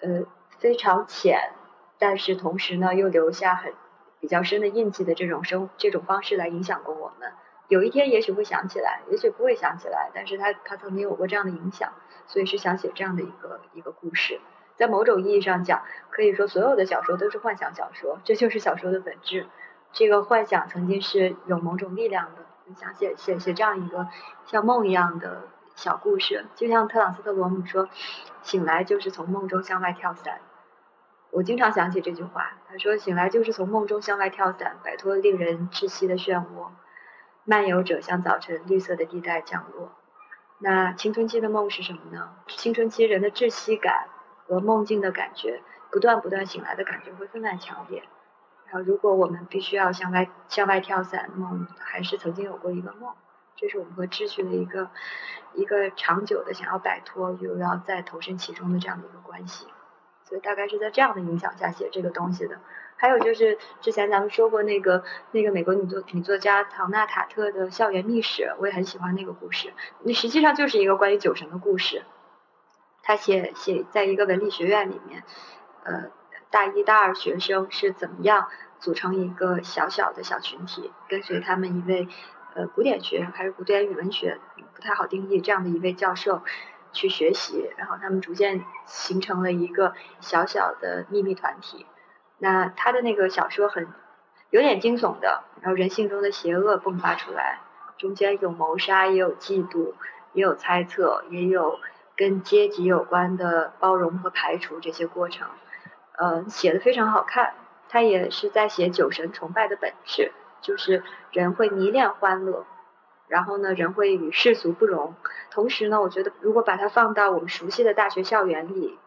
呃非常浅，但是同时呢又留下很比较深的印记的这种生这种方式来影响过我们。有一天也许会想起来，也许不会想起来，但是他他曾经有过这样的影响，所以是想写这样的一个一个故事。在某种意义上讲，可以说所有的小说都是幻想小说，这就是小说的本质。这个幻想曾经是有某种力量的，想写写写这样一个像梦一样的小故事，就像特朗斯特罗姆说：“醒来就是从梦中向外跳伞。”我经常想起这句话。他说：“醒来就是从梦中向外跳伞，摆脱令人窒息的漩涡。漫游者向早晨绿色的地带降落。”那青春期的梦是什么呢？青春期人的窒息感和梦境的感觉，不断不断醒来的感觉会分外强烈。然后，如果我们必须要向外向外跳伞，梦还是曾经有过一个梦。这是我们和秩序的一个一个长久的想要摆脱，又要再投身其中的这样的一个关系。所以大概是在这样的影响下写这个东西的。还有就是之前咱们说过那个那个美国女作女作家唐纳塔特的校园秘史，我也很喜欢那个故事。那实际上就是一个关于酒神的故事。他写写在一个文理学院里面，呃，大一、大二学生是怎么样组成一个小小的小群体，跟随他们一位。呃，古典学还是古典语文学不太好定义。这样的一位教授去学习，然后他们逐渐形成了一个小小的秘密团体。那他的那个小说很有点惊悚的，然后人性中的邪恶迸发出来，中间有谋杀，也有嫉妒，也有猜测，也有跟阶级有关的包容和排除这些过程。呃，写的非常好看。他也是在写酒神崇拜的本质。就是人会迷恋欢乐，然后呢，人会与世俗不容。同时呢，我觉得如果把它放到我们熟悉的大学校园里，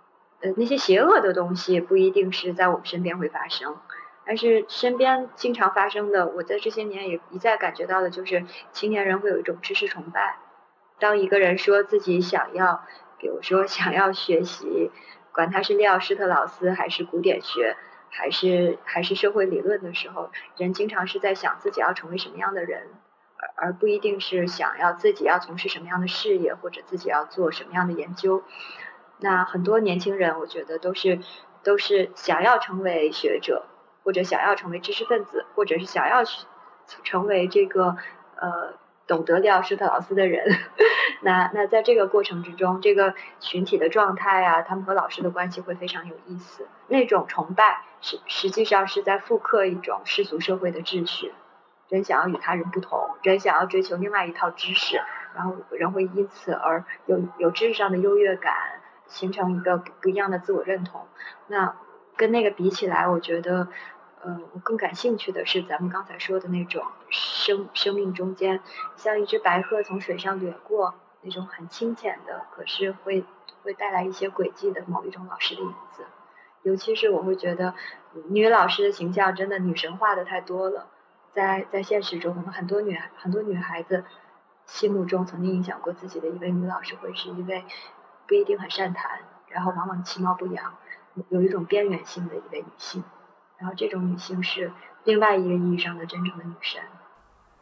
呃，那些邪恶的东西不一定是在我们身边会发生，但是身边经常发生的，我在这些年也一再感觉到的，就是青年人会有一种知识崇拜。当一个人说自己想要，比如说想要学习，管他是利奥施特劳斯还是古典学。还是还是社会理论的时候，人经常是在想自己要成为什么样的人，而而不一定是想要自己要从事什么样的事业或者自己要做什么样的研究。那很多年轻人，我觉得都是都是想要成为学者，或者想要成为知识分子，或者是想要去成为这个呃。懂得利奥施特劳斯的人，那那在这个过程之中，这个群体的状态啊，他们和老师的关系会非常有意思。那种崇拜实实际上是在复刻一种世俗社会的秩序，人想要与他人不同，人想要追求另外一套知识，然后人会因此而有有知识上的优越感，形成一个不一样的自我认同。那跟那个比起来，我觉得。呃，我更感兴趣的是咱们刚才说的那种生生命中间，像一只白鹤从水上掠过那种很清浅的，可是会会带来一些轨迹的某一种老师的影子。尤其是我会觉得女老师的形象真的女神化的太多了，在在现实中，我们很多女很多女孩子心目中曾经影响过自己的一位女老师，会是一位不一定很善谈，然后往往其貌不扬，有一种边缘性的一位女性。然后这种女性是另外一个意义上的真正的女神。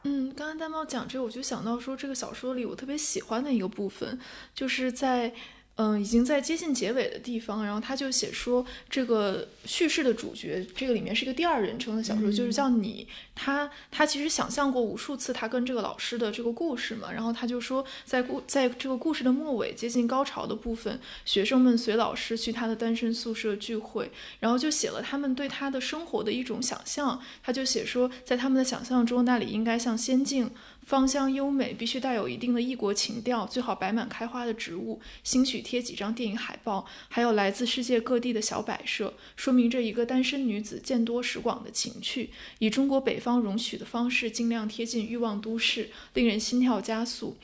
嗯，刚才大猫讲这个，我就想到说，这个小说里我特别喜欢的一个部分，就是在。嗯，已经在接近结尾的地方，然后他就写说，这个叙事的主角，这个里面是一个第二人称的小说，就是叫你。他他其实想象过无数次他跟这个老师的这个故事嘛，然后他就说，在故在这个故事的末尾，接近高潮的部分，学生们随老师去他的单身宿舍聚会，然后就写了他们对他的生活的一种想象。他就写说，在他们的想象中，那里应该像仙境。芳香优美，必须带有一定的异国情调，最好摆满开花的植物，兴许贴几张电影海报，还有来自世界各地的小摆设，说明着一个单身女子见多识广的情趣，以中国北方容许的方式，尽量贴近欲望都市，令人心跳加速。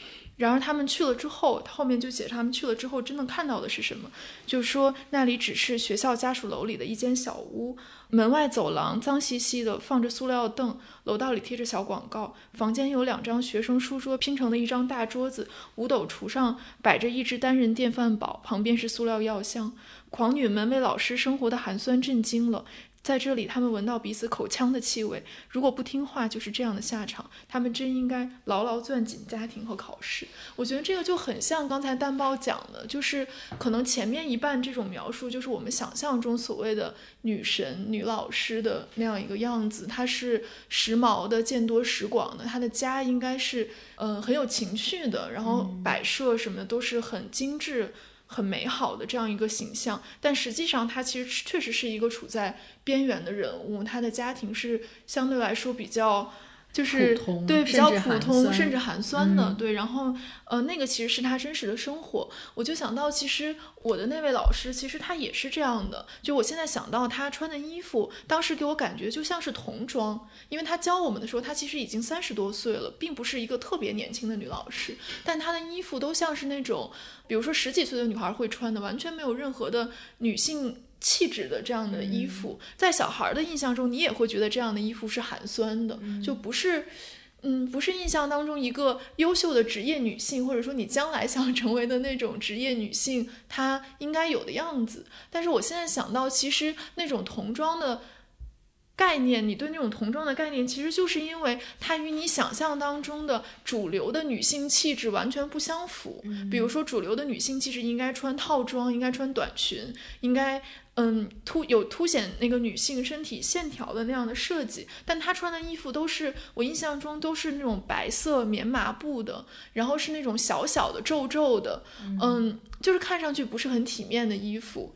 然而他们去了之后，后面就写他们去了之后，真的看到的是什么？就说那里只是学校家属楼里的一间小屋，门外走廊脏兮兮的，放着塑料凳，楼道里贴着小广告，房间有两张学生书桌拼成的一张大桌子，五斗橱上摆着一只单人电饭煲，旁边是塑料药箱。狂女们为老师生活的寒酸震惊了。在这里，他们闻到彼此口腔的气味。如果不听话，就是这样的下场。他们真应该牢牢攥紧家庭和考试。我觉得这个就很像刚才蛋包讲的，就是可能前面一半这种描述，就是我们想象中所谓的女神、女老师的那样一个样子。她是时髦的、见多识广的，她的家应该是嗯很有情趣的，然后摆设什么的都是很精致。很美好的这样一个形象，但实际上他其实确实是一个处在边缘的人物。他的家庭是相对来说比较就是对比较普通，甚至寒酸的，嗯对。然后呃，那个其实是他真实的生活。我就想到，其实我的那位老师，其实他也是这样的。就我现在想到他穿的衣服，当时给我感觉就像是童装，因为他教我们的时候，他其实已经三十多岁了，并不是一个特别年轻的女老师，但她的衣服都像是那种，比如说十几岁的女孩会穿的，完全没有任何的女性。气质的这样的衣服，在小孩的印象中，你也会觉得这样的衣服是寒酸的，就不是，嗯，不是印象当中一个优秀的职业女性，或者说你将来想成为的那种职业女性，她应该有的样子。但是我现在想到，其实那种童装的。概念，你对那种童装的概念，其实就是因为它与你想象当中的主流的女性气质完全不相符。比如说，主流的女性气质应该穿套装，应该穿短裙，应该嗯凸有凸显那个女性身体线条的那样的设计。但她穿的衣服都是我印象中都是那种白色棉麻布的，然后是那种小小的皱皱的，嗯，就是看上去不是很体面的衣服。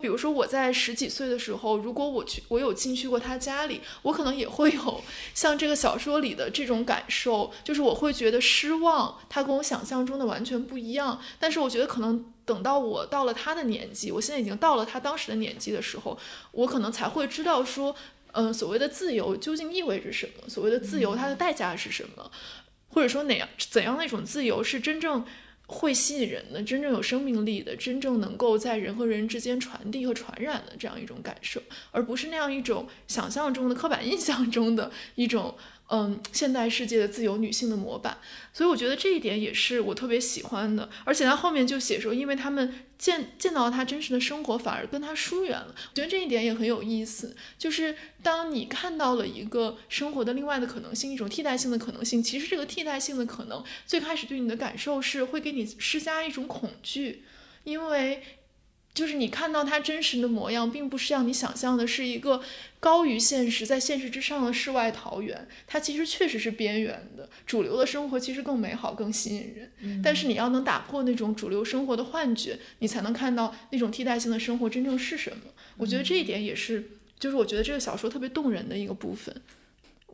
比如说我在十几岁的时候，如果我去，我有进去过他家里，我可能也会有像这个小说里的这种感受，就是我会觉得失望，他跟我想象中的完全不一样。但是我觉得可能等到我到了他的年纪，我现在已经到了他当时的年纪的时候，我可能才会知道说，嗯、所谓的自由究竟意味着什么？所谓的自由，它的代价是什么？或者说哪样怎样的一种自由是真正会吸引人的、真正有生命力的、真正能够在人和人之间传递和传染的这样一种感受，而不是那样一种想象中的、刻板印象中的一种嗯现代世界的自由女性的模板。所以我觉得这一点也是我特别喜欢的。而且他后面就写说，因为他们见见到了他真实的生活，反而跟他疏远了。我觉得这一点也很有意思，就是当你看到了一个生活的另外的可能性，一种替代性的可能性，其实这个替代性的可能最开始对你的感受是会给你施加一种恐惧，因为。就是你看到他真实的模样，并不是让你想象的是一个高于现实、在现实之上的世外桃源。它其实确实是边缘的，主流的生活其实更美好、更吸引人。但是你要能打破那种主流生活的幻觉，你才能看到那种替代性的生活真正是什么。我觉得这一点也是，就是我觉得这个小说特别动人的一个部分。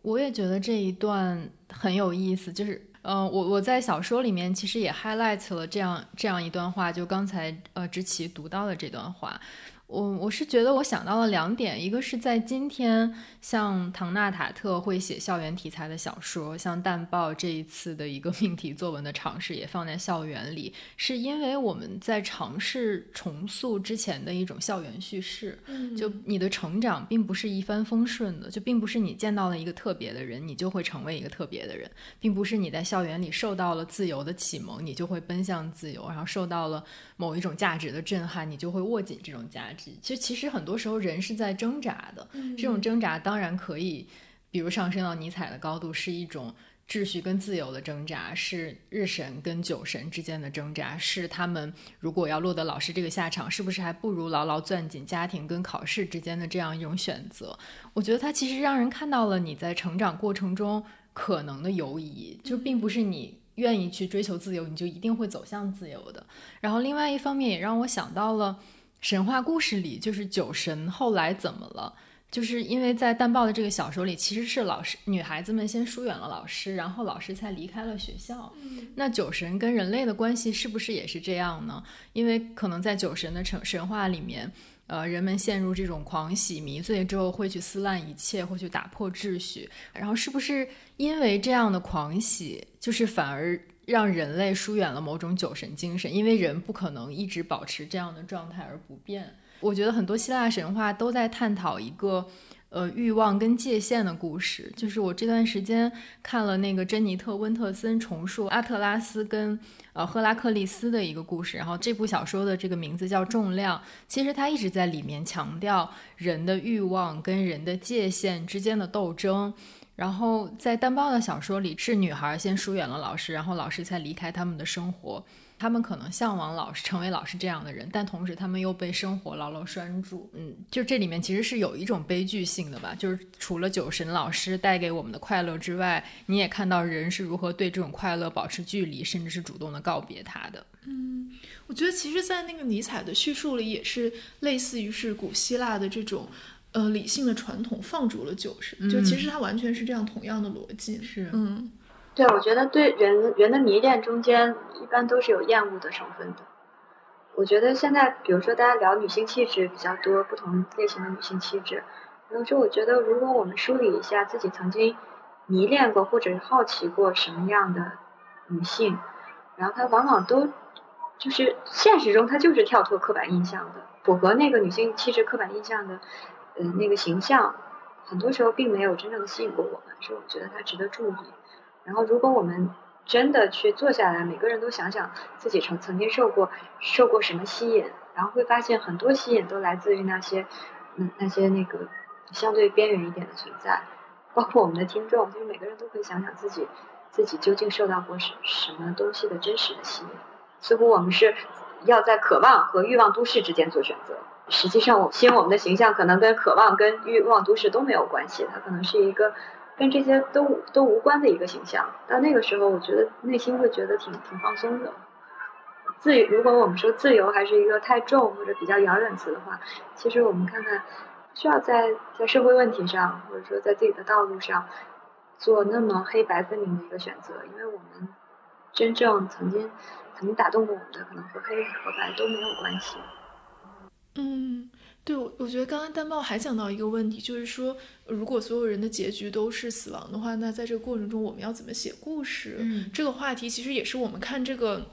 我也觉得这一段很有意思，就是，嗯、我我在小说里面其实也 highlight 了这样这样一段话，就刚才呃知琪读到的这段话。我我是觉得我想到了两点，一个是在今天，像唐纳塔特会写校园题材的小说，像淡报这一次的一个 命题作文的尝试也放在校园里，是因为我们在尝试重塑之前的一种校园叙事。就你的成长并不是一帆风顺的，就并不是你见到了一个特别的人，你就会成为一个特别的人，并不是你在校园里受到了自由的启蒙，你就会奔向自由，然后受到了某一种价值的震撼，你就会握紧这种价值。其实，其实很多时候人是在挣扎的，这种挣扎当然可以，比如上升到尼采的高度，是一种。秩序跟自由的挣扎，是日神跟酒神之间的挣扎，是他们如果要落得老师这个下场，是不是还不如牢牢攥紧家庭跟考试之间的这样一种选择？我觉得它其实让人看到了你在成长过程中可能的犹疑，就并不是你愿意去追求自由，你就一定会走向自由的。然后另外一方面也让我想到了神话故事里，就是酒神后来怎么了？就是因为在淡豹的这个小说里，其实是老师女孩子们先疏远了老师，然后老师才离开了学校。那酒神跟人类的关系是不是也是这样呢？因为可能在酒神的神神话里面，呃，人们陷入这种狂喜迷醉之后，会去撕烂一切，会去打破秩序。然后是不是因为这样的狂喜，就是反而让人类疏远了某种酒神精神？因为人不可能一直保持这样的状态而不变。我觉得很多希腊神话都在探讨一个呃欲望跟界限的故事。就是我这段时间看了那个珍妮特·温特森重述阿特拉斯跟呃赫拉克利斯的一个故事，然后这部小说的这个名字叫《重量》。其实他一直在里面强调人的欲望跟人的界限之间的斗争。然后在单包的小说里，是女孩先疏远了老师，然后老师才离开他们的生活。他们可能向往老师，成为老师这样的人，但同时他们又被生活牢牢拴住。嗯，就这里面其实是有一种悲剧性的吧，就是除了酒神老师带给我们的快乐之外，你也看到人是如何对这种快乐保持距离，甚至是主动的告别他的。嗯我觉得其实，在那个尼采的叙述里，也是类似于是古希腊的这种，呃理性的传统放逐了酒神，就其实它完全是这样同样的逻辑。是，嗯，对，我觉得对人人的迷恋中间一般都是有厌恶的成分的。我觉得现在，比如说大家聊女性气质比较多，不同类型的女性气质，然后说我觉得如果我们梳理一下自己曾经迷恋过或者好奇过什么样的女性，然后她往往都就是现实中她就是跳脱刻板印象的，符合那个女性气质刻板印象的，呃那个形象，很多时候并没有真正吸引过我们，所以我觉得它值得注意。然后如果我们真的去坐下来，每个人都想想自己曾曾经受过受过什么吸引，然后会发现很多吸引都来自于那些嗯那些那个相对边缘一点的存在，包括我们的听众，就是每个人都可以想想自己自己究竟受到过什什么东西的真实的吸引。似乎我们是要在渴望和欲望都市之间做选择，实际上我吸引我们的形象可能跟渴望跟欲望都市都没有关系，它可能是一个。跟这些都都无关的一个形象，到那个时候，我觉得内心会觉得挺挺放松的。自，如果我们说自由还是一个太重或者比较遥远词的话，其实我们看看，需要在在社会问题上，或者说在自己的道路上，做那么黑白分明的一个选择，因为我们真正曾经曾经打动过我们的，可能和黑和白都没有关系。嗯。对，我我觉得刚刚丹豹还讲到一个问题，就是说，如果所有人的结局都是死亡的话，那在这个过程中，我们要怎么写故事？嗯，这个话题其实也是我们看这个。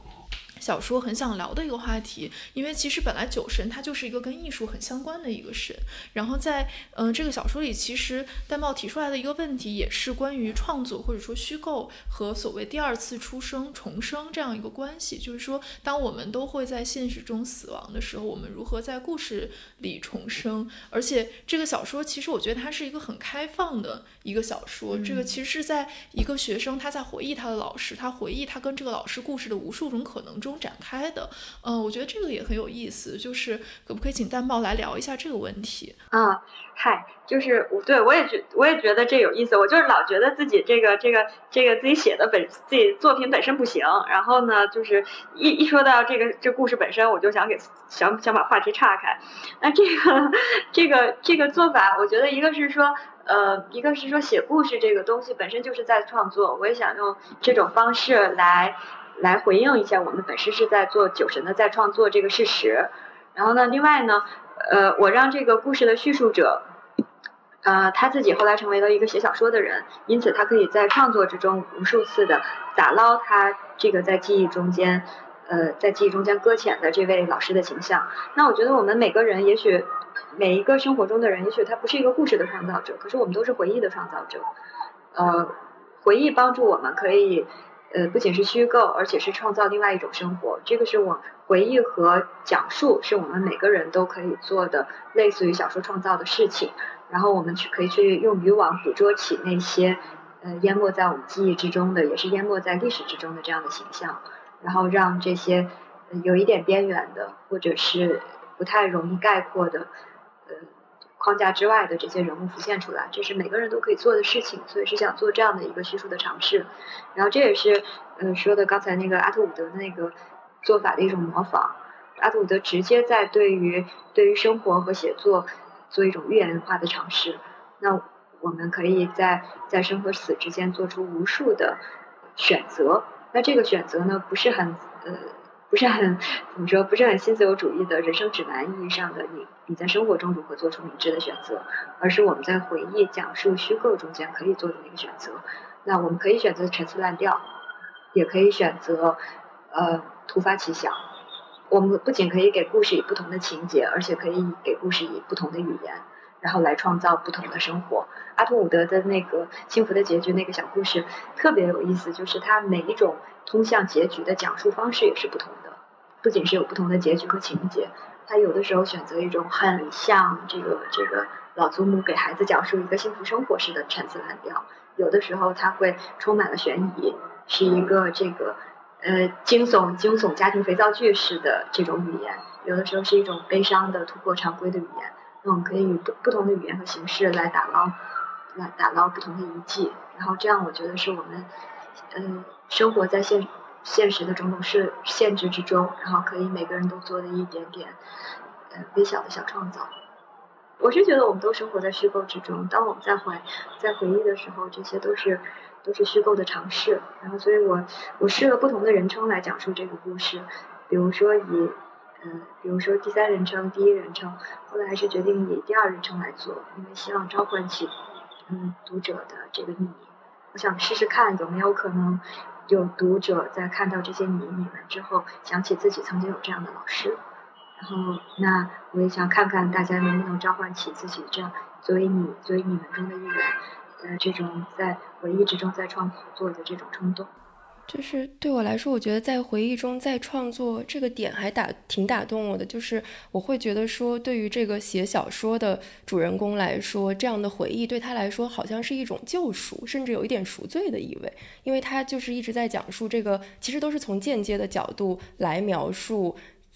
小说很想聊的一个话题，因为其实本来酒神它就是一个跟艺术很相关的一个神。然后在嗯这个小说里，其实戴帽提出来的一个问题，也是关于创作或者说虚构和所谓第二次出生、重生这样一个关系。就是说，当我们都会在现实中死亡的时候，我们如何在故事里重生？而且这个小说其实我觉得它是一个很开放的一个小说。这个其实是在一个学生他在回忆他的老师，他回忆他跟这个老师故事的无数种可能中。展开的，嗯，我觉得这个也很有意思，就是可不可以请淡豹来聊一下这个问题啊？嗨，就是我对我也觉我也觉得这有意思，我就是老觉得自己这个这个这个自己写的本自己作品本身不行，然后呢，就是一一说到这个这故事本身，我就想给想想把话题岔开。那这个这个这个做法，我觉得一个是说，呃，一个是说写故事这个东西本身就是在创作，我也想用这种方式来。来回应一下，我们本身是在做酒神的再创作这个事实。然后呢，另外呢，呃，我让这个故事的叙述者，呃，他自己后来成为了一个写小说的人，因此他可以在创作之中无数次的打捞他这个在记忆中间，呃，在记忆中间搁浅的这位老师的形象。那我觉得我们每个人，也许每一个生活中的人，也许他不是一个故事的创造者，可是我们都是回忆的创造者。呃，回忆帮助我们可以。呃，不仅是虚构，而且是创造另外一种生活。这个是我回忆和讲述，是我们每个人都可以做的类似于小说创造的事情。然后我们去可以去用渔网捕捉起那些呃淹没在我们记忆之中的，也是淹没在历史之中的这样的形象。然后让这些有一点边缘的，或者是不太容易概括的，框架之外的这些人物浮现出来，这是每个人都可以做的事情，所以是想做这样的一个叙述的尝试。然后这也是嗯说的刚才那个阿特伍德的那个做法的一种模仿。阿特伍德直接在对于对于生活和写作做一种寓言化的尝试。那我们可以在在生和死之间做出无数的选择。那这个选择呢，不是很呃。不是很怎么说，不是很新自由主义的人生指南意义上的你你在生活中如何做出明智的选择，而是我们在回忆、讲述、虚构中间可以做的那个选择。那我们可以选择陈词滥调，也可以选择呃突发奇想。我们不仅可以给故事以不同的情节，而且可以给故事以不同的语言，然后来创造不同的生活。阿图伍德的那个幸福的结局那个小故事特别有意思，就是它每一种通向结局的讲述方式也是不同的。不仅是有不同的结局和情节，他有的时候选择一种很像这个这个老祖母给孩子讲述一个幸福生活似的陈词滥调，有的时候他会充满了悬疑，是一个这个呃惊悚惊悚家庭肥皂剧式的这种语言，有的时候是一种悲伤的突破常规的语言。那我们可以以不不同的语言和形式来打捞来打捞不同的遗迹，然后这样我觉得是我们嗯生活在现。现实的种种是限制之中，然后可以每个人都做的一点点呃微小的小创造。我是觉得我们都生活在虚构之中。当我们在怀在回忆的时候，这些都是都是虚构的尝试。然后，所以我我试了不同的人称来讲述这个故事，比如说以嗯，比如说第三人称、第一人称，后来还是决定以第二人称来做，因为希望召唤起嗯读者的这个秘密。我想试试看有没有可能有读者在看到这些谜语们之后，想起自己曾经有这样的老师。然后，那我也想看看大家能不能召唤起自己这样作为你作为你们中的一员，呃，这种在回忆之中在创作的这种冲动。就是对我来说，我觉得在回忆中再创作这个点还打挺打动我的。就是我会觉得说，对于这个写小说的主人公来说，这样的回忆对他来说好像是一种救赎，甚至有一点赎罪的意味，因为他就是一直在讲述这个，其实都是从间接的角度来描述。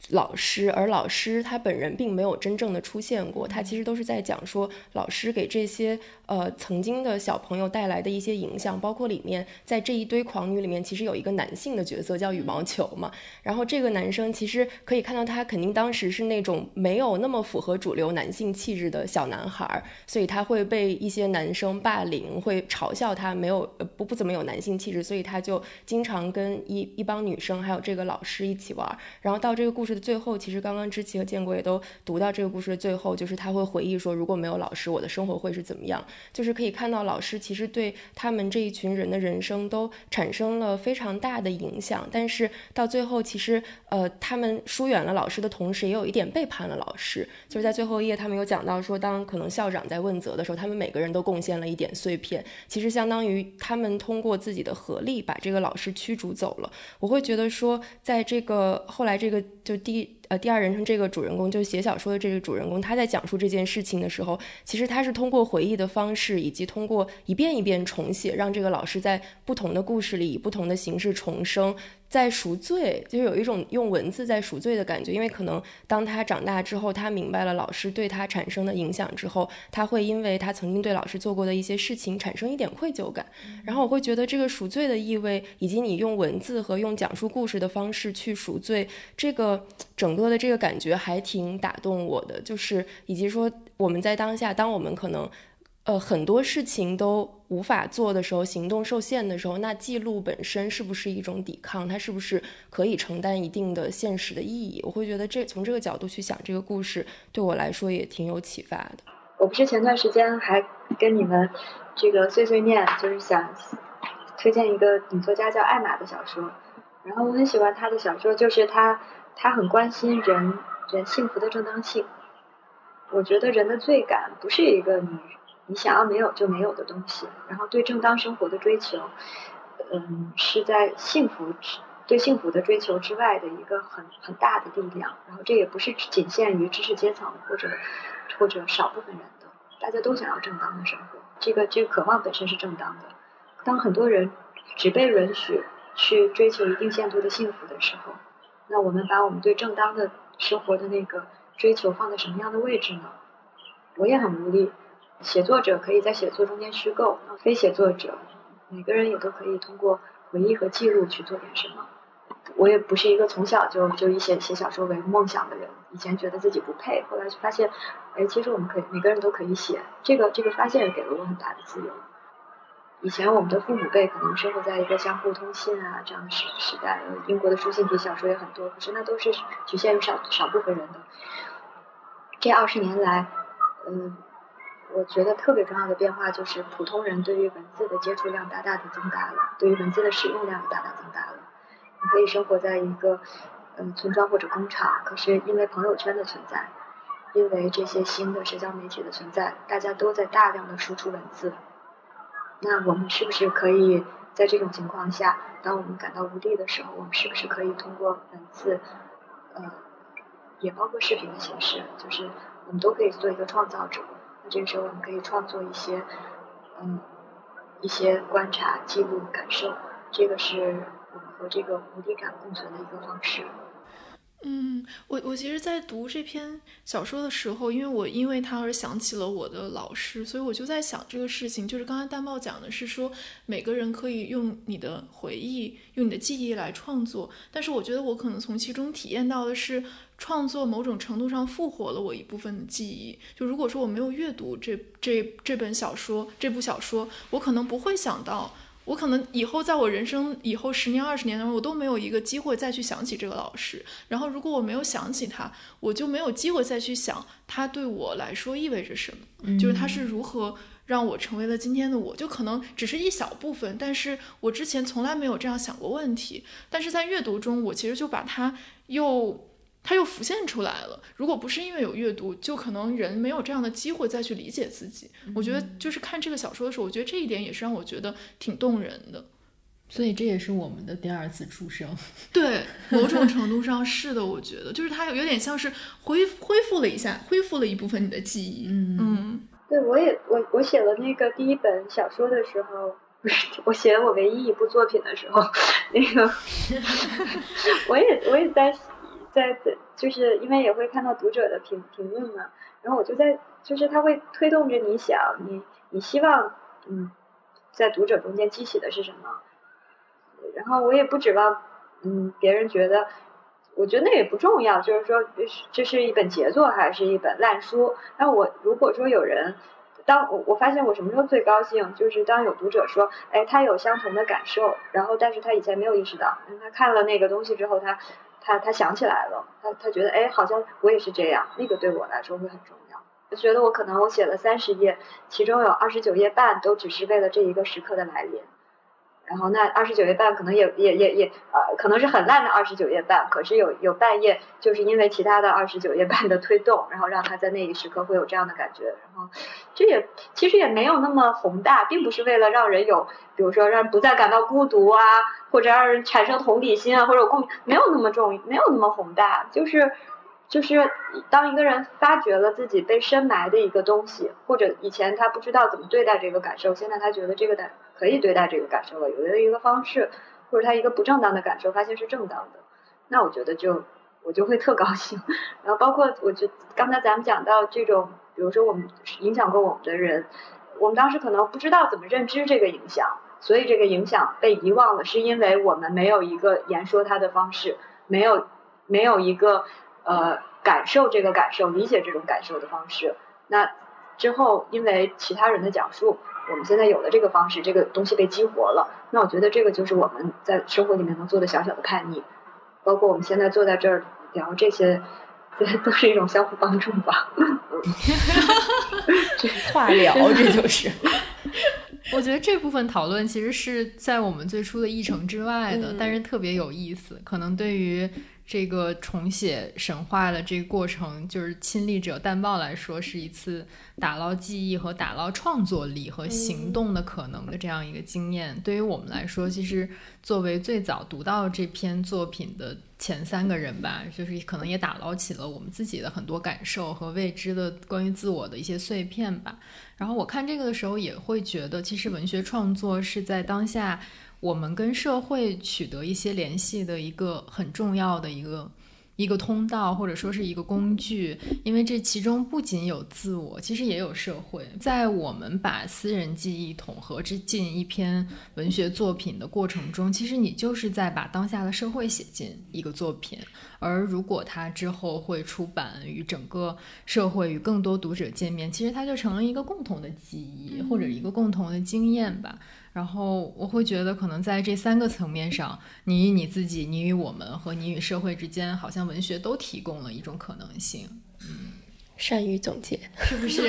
老师，而老师他本人并没有真正的出现过，他其实都是在讲说老师给这些呃曾经的小朋友带来的一些影响，包括里面在这一堆狂女里面，其实有一个男性的角色叫羽毛球嘛，然后这个男生其实可以看到他肯定当时是那种没有那么符合主流男性气质的小男孩，所以他会被一些男生霸凌，会嘲笑他没有不不怎么有男性气质，所以他就经常跟一一帮女生还有这个老师一起玩，然后到这个故事。最后，其实刚刚知琪和建国也都读到这个故事的最后，就是他会回忆说，如果没有老师，我的生活会是怎么样？就是可以看到老师其实对他们这一群人的人生都产生了非常大的影响。但是到最后，其实呃，他们疏远了老师的同时，也有一点背叛了老师。就是在最后一页，他们有讲到说，当可能校长在问责的时候，他们每个人都贡献了一点碎片，其实相当于他们通过自己的合力把这个老师驱逐走了。我会觉得说，在这个后来这个就。第呃第二人称这个主人公，就是写小说的这个主人公，他在讲述这件事情的时候，其实他是通过回忆的方式，以及通过一遍一遍重写，让这个老师在不同的故事里以不同的形式重生。在赎罪，就是有一种用文字在赎罪的感觉，因为可能当他长大之后，他明白了老师对他产生的影响之后，他会因为他曾经对老师做过的一些事情产生一点愧疚感。然后我会觉得这个赎罪的意味，以及你用文字和用讲述故事的方式去赎罪，这个整个的这个感觉还挺打动我的。就是以及说我们在当下，当我们可能。呃，很多事情都无法做的时候，行动受限的时候，那记录本身是不是一种抵抗？它是不是可以承担一定的现实的意义？我会觉得这从这个角度去想这个故事，对我来说也挺有启发的。我不是前段时间还跟你们这个碎碎念，就是想推荐一个女作家叫艾玛的小说，然后我很喜欢她的小说，就是她他很关心人人幸福的正当性。我觉得人的罪感不是一个你。你想要没有就没有的东西，然后对正当生活的追求，嗯，是在幸福对幸福的追求之外的一个很很大的力量。然后这也不是仅限于知识阶层或者或者少部分人的，大家都想要正当的生活。这个这个渴望本身是正当的。当很多人只被允许去追求一定限度的幸福的时候，那我们把我们对正当的生活的那个追求放在什么样的位置呢？我也很无力。写作者可以在写作中间虚构，非写作者，每个人也都可以通过回忆和记录去做点什么。我也不是一个从小就就以写写小说为梦想的人，以前觉得自己不配，后来就发现，哎，其实我们可以，每个人都可以写。这个这个发现给了我很大的自由。以前我们的父母辈可能生活在一个相互通信啊这样的时时代，英国的书信体小说也很多，可是那都是局限于少少部分人的。这二十年来，嗯。我觉得特别重要的变化就是普通人对于文字的接触量大大的增大了，对于文字的使用量也大大增大了。你可以生活在一个嗯村庄或者工厂，可是因为朋友圈的存在，因为这些新的社交媒体的存在，大家都在大量的输出文字。那我们是不是可以在这种情况下，当我们感到无力的时候，我们是不是可以通过文字，呃，也包括视频的形式，就是我们都可以做一个创造者。那这个时候，我们可以创作一些，嗯，一些观察、记录、感受。这个是我们和这个无力感共存的一个方式。嗯，我我其实，在读这篇小说的时候，因为我因为他而想起了我的老师，所以我就在想这个事情。就是刚才淡豹讲的是说，每个人可以用你的回忆、用你的记忆来创作，但是我觉得我可能从其中体验到的是，创作某种程度上复活了我一部分的记忆。就如果说我没有阅读这这这本小说、这部小说，我可能不会想到。我可能以后在我人生以后十年二十年当中，我都没有一个机会再去想起这个老师。然后，如果我没有想起他，我就没有机会再去想他对我来说意味着什么，就是他是如何让我成为了今天的我。就可能只是一小部分，但是我之前从来没有这样想过问题。但是在阅读中，我其实就把它又。它又浮现出来了。如果不是因为有阅读，就可能人没有这样的机会再去理解自己。我觉得，就是看这个小说的时候，我觉得这一点也是让我觉得挺动人的。所以这也是我们的第二次出生。对，某种程度上是的。我觉得，就是它有点像是恢恢复了一下，恢复了一部分你的记忆。嗯嗯。对，我也我我写了那个第一本小说的时候，不是我写我唯一一部作品的时候，那个 我也我也在。在在，就是因为也会看到读者的评评论嘛，然后我就在，就是他会推动着你想，你你希望，嗯，在读者中间激起的是什么？然后我也不指望，嗯，别人觉得，我觉得那也不重要，就是说，这是一本杰作还是一本烂书？那我如果说有人，当我我发现我什么时候最高兴，就是当有读者说，哎，他有相同的感受，然后但是他以前没有意识到，他看了那个东西之后，他。他他想起来了，他他觉得哎，好像我也是这样，那个对我来说会很重要。我觉得我可能我写了三十页，其中有二十九页半都只是为了这一个时刻的来临。然后那二十九页半可能也也也也呃可能是很烂的二十九页半，可是有有半页就是因为其他的二十九页半的推动，然后让他在那一时刻会有这样的感觉。然后这也其实也没有那么宏大，并不是为了让人有比如说让人不再感到孤独啊，或者让人产生同理心啊，或者有共没有那么重，没有那么宏大，就是就是当一个人发觉了自己被深埋的一个东西，或者以前他不知道怎么对待这个感受，现在他觉得这个感。可以对待这个感受了，有的一个方式，或者他一个不正当的感受发现是正当的，那我觉得就我就会特高兴。然后包括我觉刚才咱们讲到这种，比如说我们影响过我们的人，我们当时可能不知道怎么认知这个影响，所以这个影响被遗忘了，是因为我们没有一个言说它的方式，没有没有一个呃感受这个感受、理解这种感受的方式。那之后因为其他人的讲述。我们现在有了这个方式，这个东西被激活了。那我觉得这个就是我们在生活里面能做的小小的叛逆，包括我们现在坐在这儿聊这些，都是一种相互帮助吧。这话聊，这就是。我觉得这部分讨论其实是在我们最初的议程之外的，但是特别有意思。可能对于。这个重写神话的这个过程，就是亲历者淡豹来说，是一次打捞记忆和打捞创作力和行动的可能的这样一个经验。对于我们来说，其实作为最早读到这篇作品的前三个人吧，就是可能也打捞起了我们自己的很多感受和未知的关于自我的一些碎片吧。然后我看这个的时候，也会觉得，其实文学创作是在当下。我们跟社会取得一些联系的一个很重要的一个一个通道，或者说是一个工具，因为这其中不仅有自我，其实也有社会。在我们把私人记忆统合之进一篇文学作品的过程中，其实你就是在把当下的社会写进一个作品。而如果它之后会出版，与整个社会与更多读者见面，其实它就成了一个共同的记忆，或者一个共同的经验吧。然后我会觉得，可能在这三个层面上，你与你自己、你与我们和你与社会之间，好像文学都提供了一种可能性。嗯。善于总结，是不是？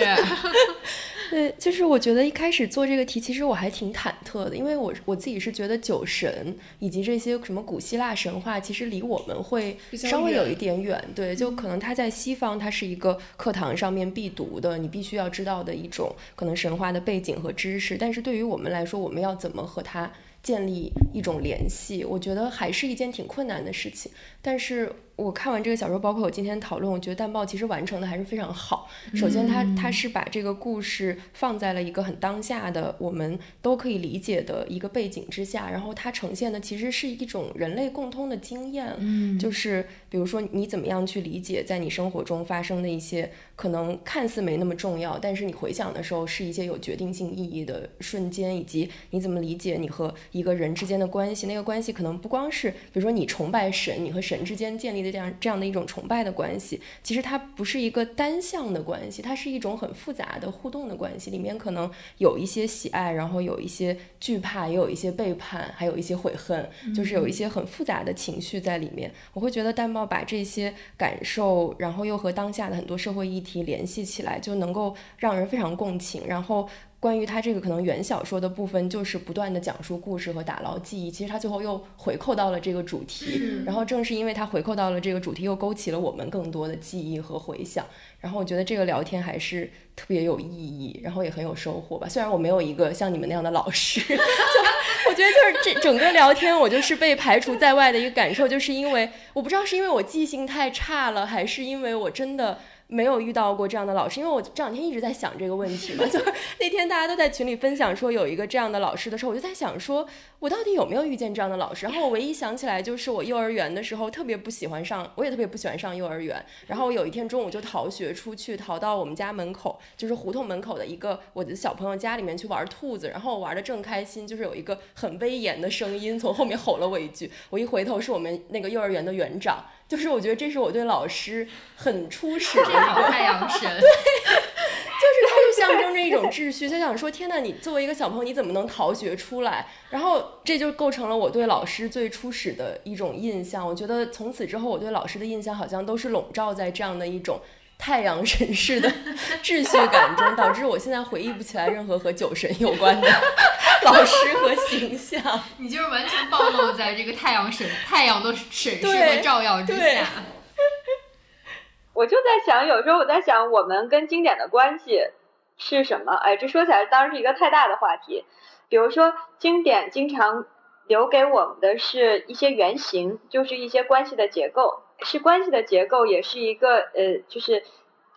对，就是我觉得一开始做这个题，其实我还挺忐忑的，因为我我自己是觉得酒神以及这些什么古希腊神话，其实离我们会稍微有一点远。对，就可能它在西方，它是一个课堂上面必读的，你必须要知道的一种可能神话的背景和知识。但是对于我们来说，我们要怎么和它建立一种联系？我觉得还是一件挺困难的事情。但是。我看完这个小说，包括我今天讨论，我觉得淡豹其实完成的还是非常好。首先，他他是把这个故事放在了一个很当下的、我们都可以理解的一个背景之下，然后它呈现的其实是一种人类共通的经验，嗯，就是比如说你怎么样去理解在你生活中发生的一些可能看似没那么重要，但是你回想的时候是一些有决定性意义的瞬间，以及你怎么理解你和一个人之间的关系，那个关系可能不光是比如说你崇拜神，你和神之间建立。这样这样的一种崇拜的关系，其实它不是一个单向的关系，它是一种很复杂的互动的关系，里面可能有一些喜爱，然后有一些惧怕，也有一些背叛，还有一些悔恨，就是有一些很复杂的情绪在里面。我会觉得淡豹把这些感受，然后又和当下的很多社会议题联系起来，就能够让人非常共情，然后。关于他这个可能原小说的部分，就是不断的讲述故事和打捞记忆。其实他最后又回扣到了这个主题，然后正是因为他回扣到了这个主题，又勾起了我们更多的记忆和回想。然后我觉得这个聊天还是特别有意义，然后也很有收获吧。虽然我没有一个像你们那样的老师，就我觉得就是这整个聊天，我就是被排除在外的一个感受，就是因为我不知道是因为我记性太差了，还是因为我真的。没有遇到过这样的老师，因为我这两天一直在想这个问题嘛。就那天大家都在群里分享说有一个这样的老师的时候，我就在想说，我到底有没有遇见这样的老师？然后我唯一想起来就是我幼儿园的时候特别不喜欢上，我也特别不喜欢上幼儿园。然后我有一天中午就逃学出去，逃到我们家门口，就是胡同门口的一个我的小朋友家里面去玩兔子。然后我玩的正开心，就是有一个很威严的声音从后面吼了我一句。我一回头是我们那个幼儿园的园长。就是我觉得这是我对老师很初始的一个太阳神，对，就是它就象征着一种秩序。就想说，天呐，你作为一个小朋友，你怎么能逃学出来？然后这就构成了我对老师最初始的一种印象。我觉得从此之后，我对老师的印象好像都是笼罩在这样的一种。太阳神式的 秩序感中，导致我现在回忆不起来任何和酒神有关的 老师和形象。你就是完全暴露在这个太阳神、太阳的审视和照耀之下。我就在想，有时候我在想，我们跟经典的关系是什么？哎，这说起来当然是一个太大的话题。比如说，经典经常留给我们的是一些原型，就是一些关系的结构。是关系的结构，也是一个呃，就是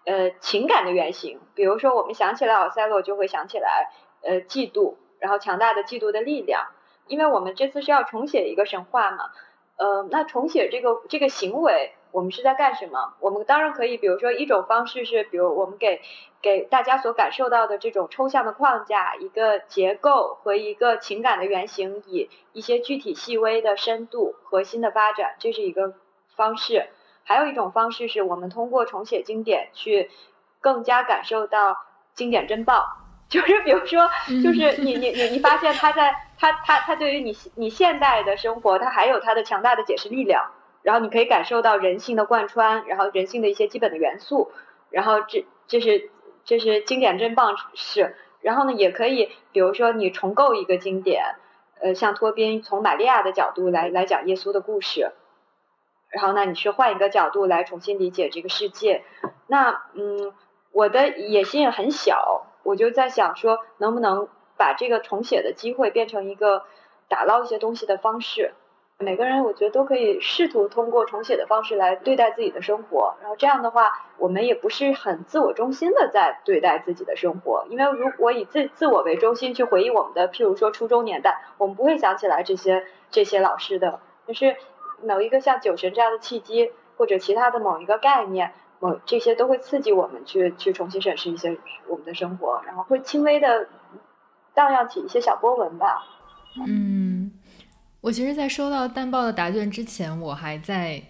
呃情感的原型。比如说，我们想起来奥赛洛，就会想起来呃嫉妒，然后强大的嫉妒的力量。因为我们这次是要重写一个神话嘛，呃，那重写这个这个行为，我们是在干什么？我们当然可以，比如说一种方式是，比如我们给给大家所感受到的这种抽象的框架，一个结构和一个情感的原型，以一些具体细微的深度、核心的发展，这是一个。方式，还有一种方式是我们通过重写经典去更加感受到经典真报，就是比如说，就是你你你你发现他在他他他对于你你现代的生活，他还有他的强大的解释力量，然后你可以感受到人性的贯穿，然后人性的一些基本的元素，然后这这是这是经典真棒是，然后呢也可以比如说你重构一个经典，呃像托宾从玛利亚的角度来来讲耶稣的故事。然后呢，你去换一个角度来重新理解这个世界。那嗯，我的野心也很小，我就在想说，能不能把这个重写的机会变成一个打捞一些东西的方式。每个人我觉得都可以试图通过重写的方式来对待自己的生活。然后这样的话，我们也不是很自我中心的在对待自己的生活。因为如果以自自我为中心去回忆我们的，譬如说初中年代，我们不会想起来这些这些老师的，就是。某一个像酒神这样的契机，或者其他的某一个概念，某这些都会刺激我们去去重新审视一些我们的生活，然后会轻微的荡漾起一些小波纹吧。嗯，我其实，在收到淡报的答卷之前，我还在。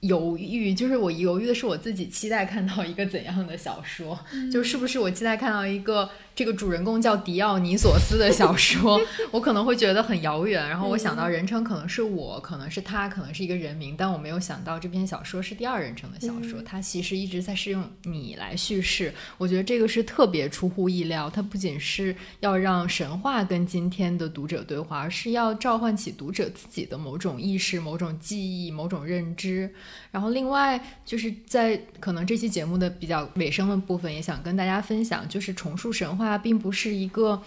犹豫，就是我犹豫的是我自己期待看到一个怎样的小说，就是不是我期待看到一个这个主人公叫迪奥尼索斯的小说，我可能会觉得很遥远。然后我想到人称可能是我，可能是他，可能是一个人名，但我没有想到这篇小说是第二人称的小说，它其实一直在是用你来叙事。我觉得这个是特别出乎意料，它不仅是要让神话跟今天的读者对话，而是要召唤起读者自己的某种意识、某种记忆、某种认知。然后，另外就是在可能这期节目的比较尾声的部分，也想跟大家分享，就是重塑神话它并不是一个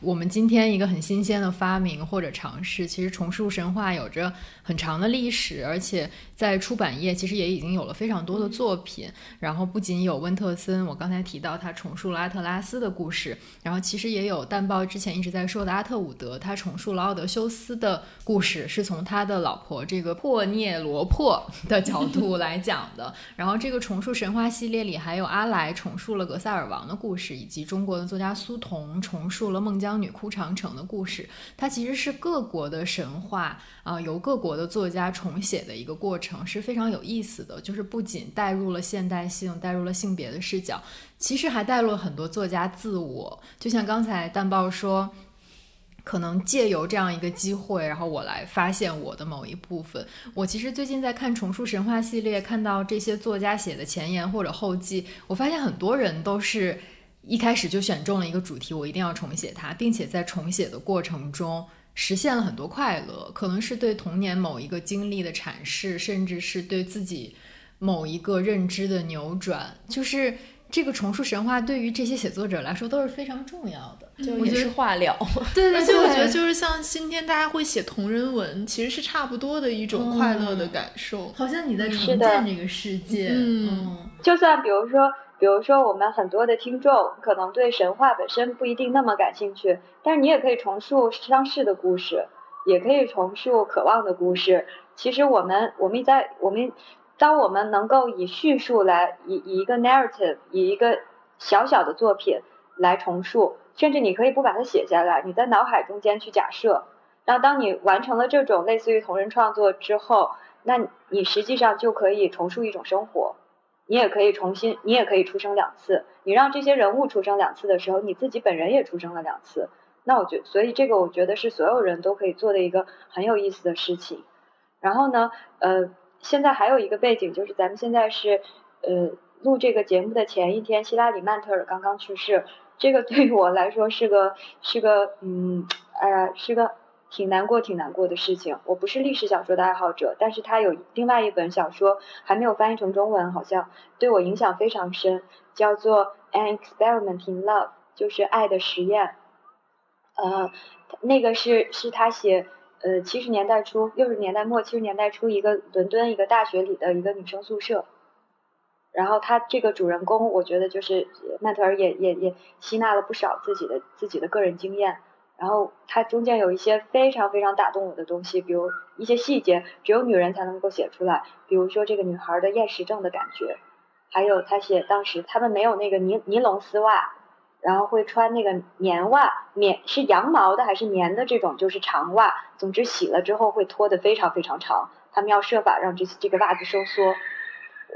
我们今天一个很新鲜的发明或者尝试，其实重塑神话有着很长的历史，而且在出版业其实也已经有了非常多的作品。然后不仅有温特森，我刚才提到他重述了阿特拉斯的故事，然后其实也有淡报之前一直在说的阿特伍德，他重述了奥德修斯的故事，是从他的老婆这个破涅罗珀的角度 来讲的。然后这个重述神话系列里还有阿来重述了格萨尔王的故事，以及中国的作家苏童重述了孟姜。女哭长城的故事，它其实是各国的神话啊，由各国的作家重写的一个过程，是非常有意思的。就是不仅带入了现代性，带入了性别的视角，其实还带入了很多作家自我。就像刚才淡豹说，可能借由这样一个机会，然后我来发现我的某一部分。我其实最近在看重塑神话系列，看到这些作家写的前言或者后记，我发现很多人都是。一开始就选中了一个主题，我一定要重写它，并且在重写的过程中实现了很多快乐，可能是对童年某一个经历的阐释，甚至是对自己某一个认知的扭转。就是这个重塑神话对于这些写作者来说都是非常重要的，就也是化疗。对对，而且我觉得就是像今天大家会写同人文，其实是差不多的一种快乐的感受，好像你在重建这个世界。嗯，就算比如说。比如说，我们很多的听众可能对神话本身不一定那么感兴趣，但是你也可以重述伤逝的故事，也可以重述渴望的故事。其实我们，我们在我们，当我们能够以叙述来，以以一个 narrative，以一个小小的作品来重述，甚至你可以不把它写下来，你在脑海中间去假设。那当你完成了这种类似于同人创作之后，那你实际上就可以重述一种生活。你也可以重新，你也可以出生两次。你让这些人物出生两次的时候，你自己本人也出生了两次。那我觉，所以这个我觉得是所有人都可以做的一个很有意思的事情。然后呢，呃，现在还有一个背景就是，咱们现在是呃录这个节目的前一天，希拉里曼特尔刚刚去世。这个对于我来说是个是个嗯，哎呀，是个。挺难过，挺难过的事情。我不是历史小说的爱好者，但是他有另外一本小说还没有翻译成中文，好像对我影响非常深，叫做《An Experiment in Love》，就是爱的实验。呃，那个是是他写，呃，七十年代初、六十年代末、七十年代初一个伦敦一个大学里的一个女生宿舍。然后他这个主人公，我觉得就是曼特尔也也也吸纳了不少自己的自己的个人经验。然后它中间有一些非常非常打动我的东西，比如一些细节，只有女人才能够写出来。比如说这个女孩的厌食症的感觉，还有她写当时他们没有那个尼尼龙丝袜，然后会穿那个棉袜，棉是羊毛的还是棉的这种就是长袜，总之洗了之后会脱得非常非常长，他们要设法让这这个袜子收缩。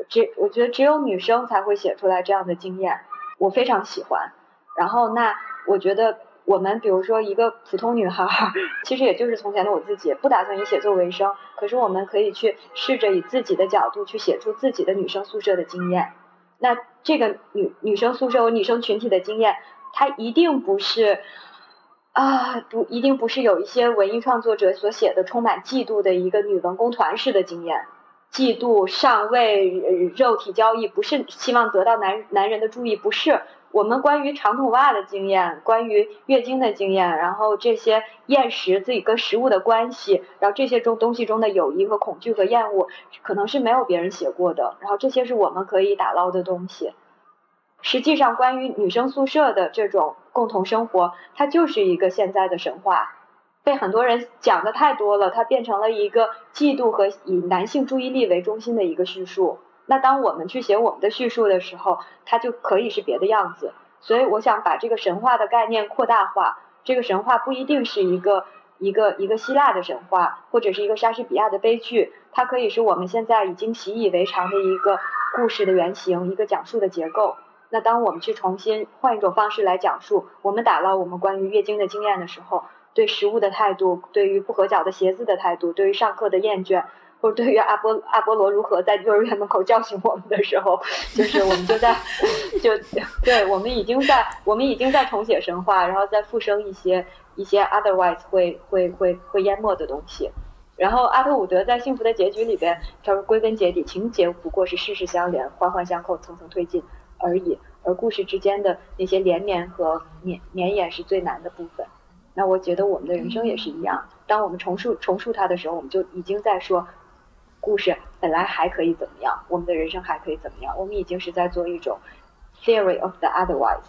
只我觉得只有女生才会写出来这样的经验，我非常喜欢。然后那我觉得。我们比如说一个普通女孩，其实也就是从前的我自己，不打算以写作为生。可是我们可以去试着以自己的角度去写出自己的女生宿舍的经验。那这个女女生宿舍有女生群体的经验，它一定不是啊，不一定不是有一些文艺创作者所写的充满嫉妒的一个女文工团式的经验，嫉妒上位肉体交易，不是希望得到男男人的注意，不是。我们关于长筒袜的经验，关于月经的经验，然后这些厌食自己跟食物的关系，然后这些中东西中的友谊和恐惧和厌恶，可能是没有别人写过的。然后这些是我们可以打捞的东西。实际上，关于女生宿舍的这种共同生活，它就是一个现在的神话，被很多人讲的太多了，它变成了一个嫉妒和以男性注意力为中心的一个叙述。那当我们去写我们的叙述的时候，它就可以是别的样子。所以我想把这个神话的概念扩大化。这个神话不一定是一个一个一个希腊的神话，或者是一个莎士比亚的悲剧，它可以是我们现在已经习以为常的一个故事的原型，一个讲述的结构。那当我们去重新换一种方式来讲述，我们打捞我们关于月经的经验的时候，对食物的态度，对于不合脚的鞋子的态度，对于上课的厌倦。或者对于阿波阿波罗如何在幼儿园门口叫醒我们的时候，就是我们就在就对我们已经在我们已经在重写神话，然后再复生一些一些 otherwise 会会会会淹没的东西。然后阿特伍德在《幸福的结局》里边，他说归根结底情节不过是事事相连，环环相扣，层层推进，而已，而故事之间的那些连绵和绵绵延是最难的部分。那我觉得我们的人生也是一样，当我们重述重述它的时候，我们就已经在说，故事本来还可以怎么样，我们的人生还可以怎么样，我们已经是在做一种 theory of the otherwise。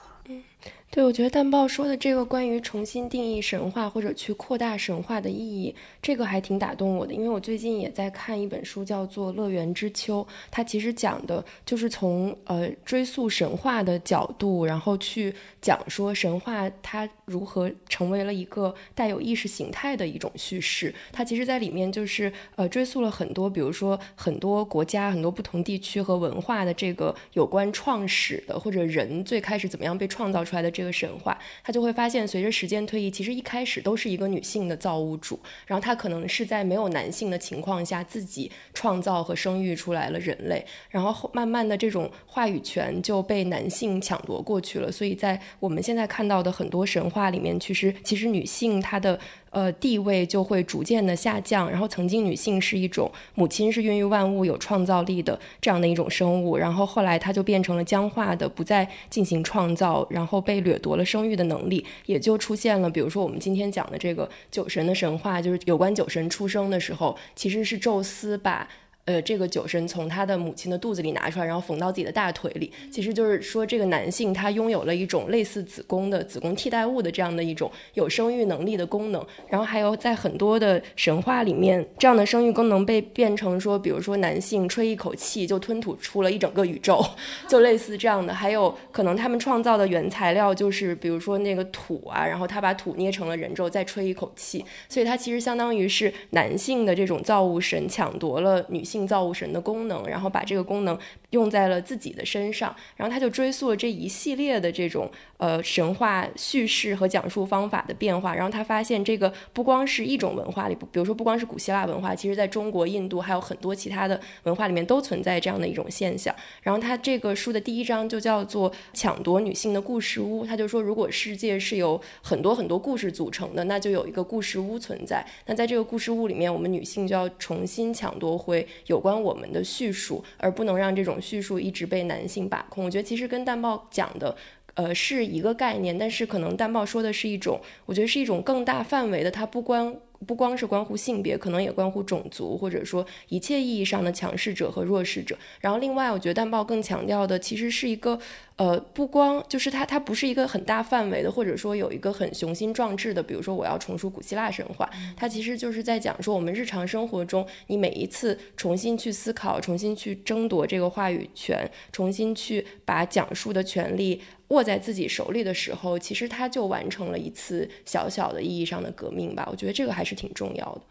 对，我觉得淡豹说的这个关于重新定义神话或者去扩大神话的意义，这个还挺打动我的。因为我最近也在看一本书，叫做《乐园之秋》，它其实讲的就是从呃追溯神话的角度，然后去讲说神话它如何成为了一个带有意识形态的一种叙事。它其实在里面就是呃追溯了很多，比如说很多国家、很多不同地区和文化的这个有关创始的或者人最开始怎么样被创造出来的这。这个神话，他就会发现，随着时间推移，其实一开始都是一个女性的造物主，然后她可能是在没有男性的情况下自己创造和生育出来了人类，然后慢慢的这种话语权就被男性抢夺过去了，所以在我们现在看到的很多神话里面，其实其实女性她的。呃，地位就会逐渐的下降。然后，曾经女性是一种母亲，是孕育万物、有创造力的这样的一种生物。然后后来，她就变成了僵化的，不再进行创造，然后被掠夺了生育的能力，也就出现了，比如说我们今天讲的这个酒神的神话，就是有关酒神出生的时候，其实是宙斯把。呃，这个酒神从他的母亲的肚子里拿出来，然后缝到自己的大腿里，其实就是说这个男性他拥有了一种类似子宫的子宫替代物的这样的一种有生育能力的功能。然后还有在很多的神话里面，这样的生育功能被变成说，比如说男性吹一口气就吞吐出了一整个宇宙，就类似这样的。还有可能他们创造的原材料就是比如说那个土啊，然后他把土捏成了人肉，再吹一口气，所以它其实相当于是男性的这种造物神抢夺了女性。性造物神的功能，然后把这个功能用在了自己的身上，然后他就追溯了这一系列的这种呃神话叙事和讲述方法的变化，然后他发现这个不光是一种文化里，比如说不光是古希腊文化，其实在中国、印度还有很多其他的文化里面都存在这样的一种现象。然后他这个书的第一章就叫做抢夺女性的故事屋，他就说如果世界是由很多很多故事组成的，那就有一个故事屋存在。那在这个故事屋里面，我们女性就要重新抢夺回。有关我们的叙述，而不能让这种叙述一直被男性把控。我觉得其实跟淡豹讲的，呃，是一个概念，但是可能淡豹说的是一种，我觉得是一种更大范围的，它不关。不光是关乎性别，可能也关乎种族，或者说一切意义上的强势者和弱势者。然后，另外，我觉得淡豹更强调的其实是一个，呃，不光就是它，它不是一个很大范围的，或者说有一个很雄心壮志的。比如说，我要重述古希腊神话，它其实就是在讲说，我们日常生活中，你每一次重新去思考，重新去争夺这个话语权，重新去把讲述的权利。握在自己手里的时候，其实他就完成了一次小小的意义上的革命吧。我觉得这个还是挺重要的。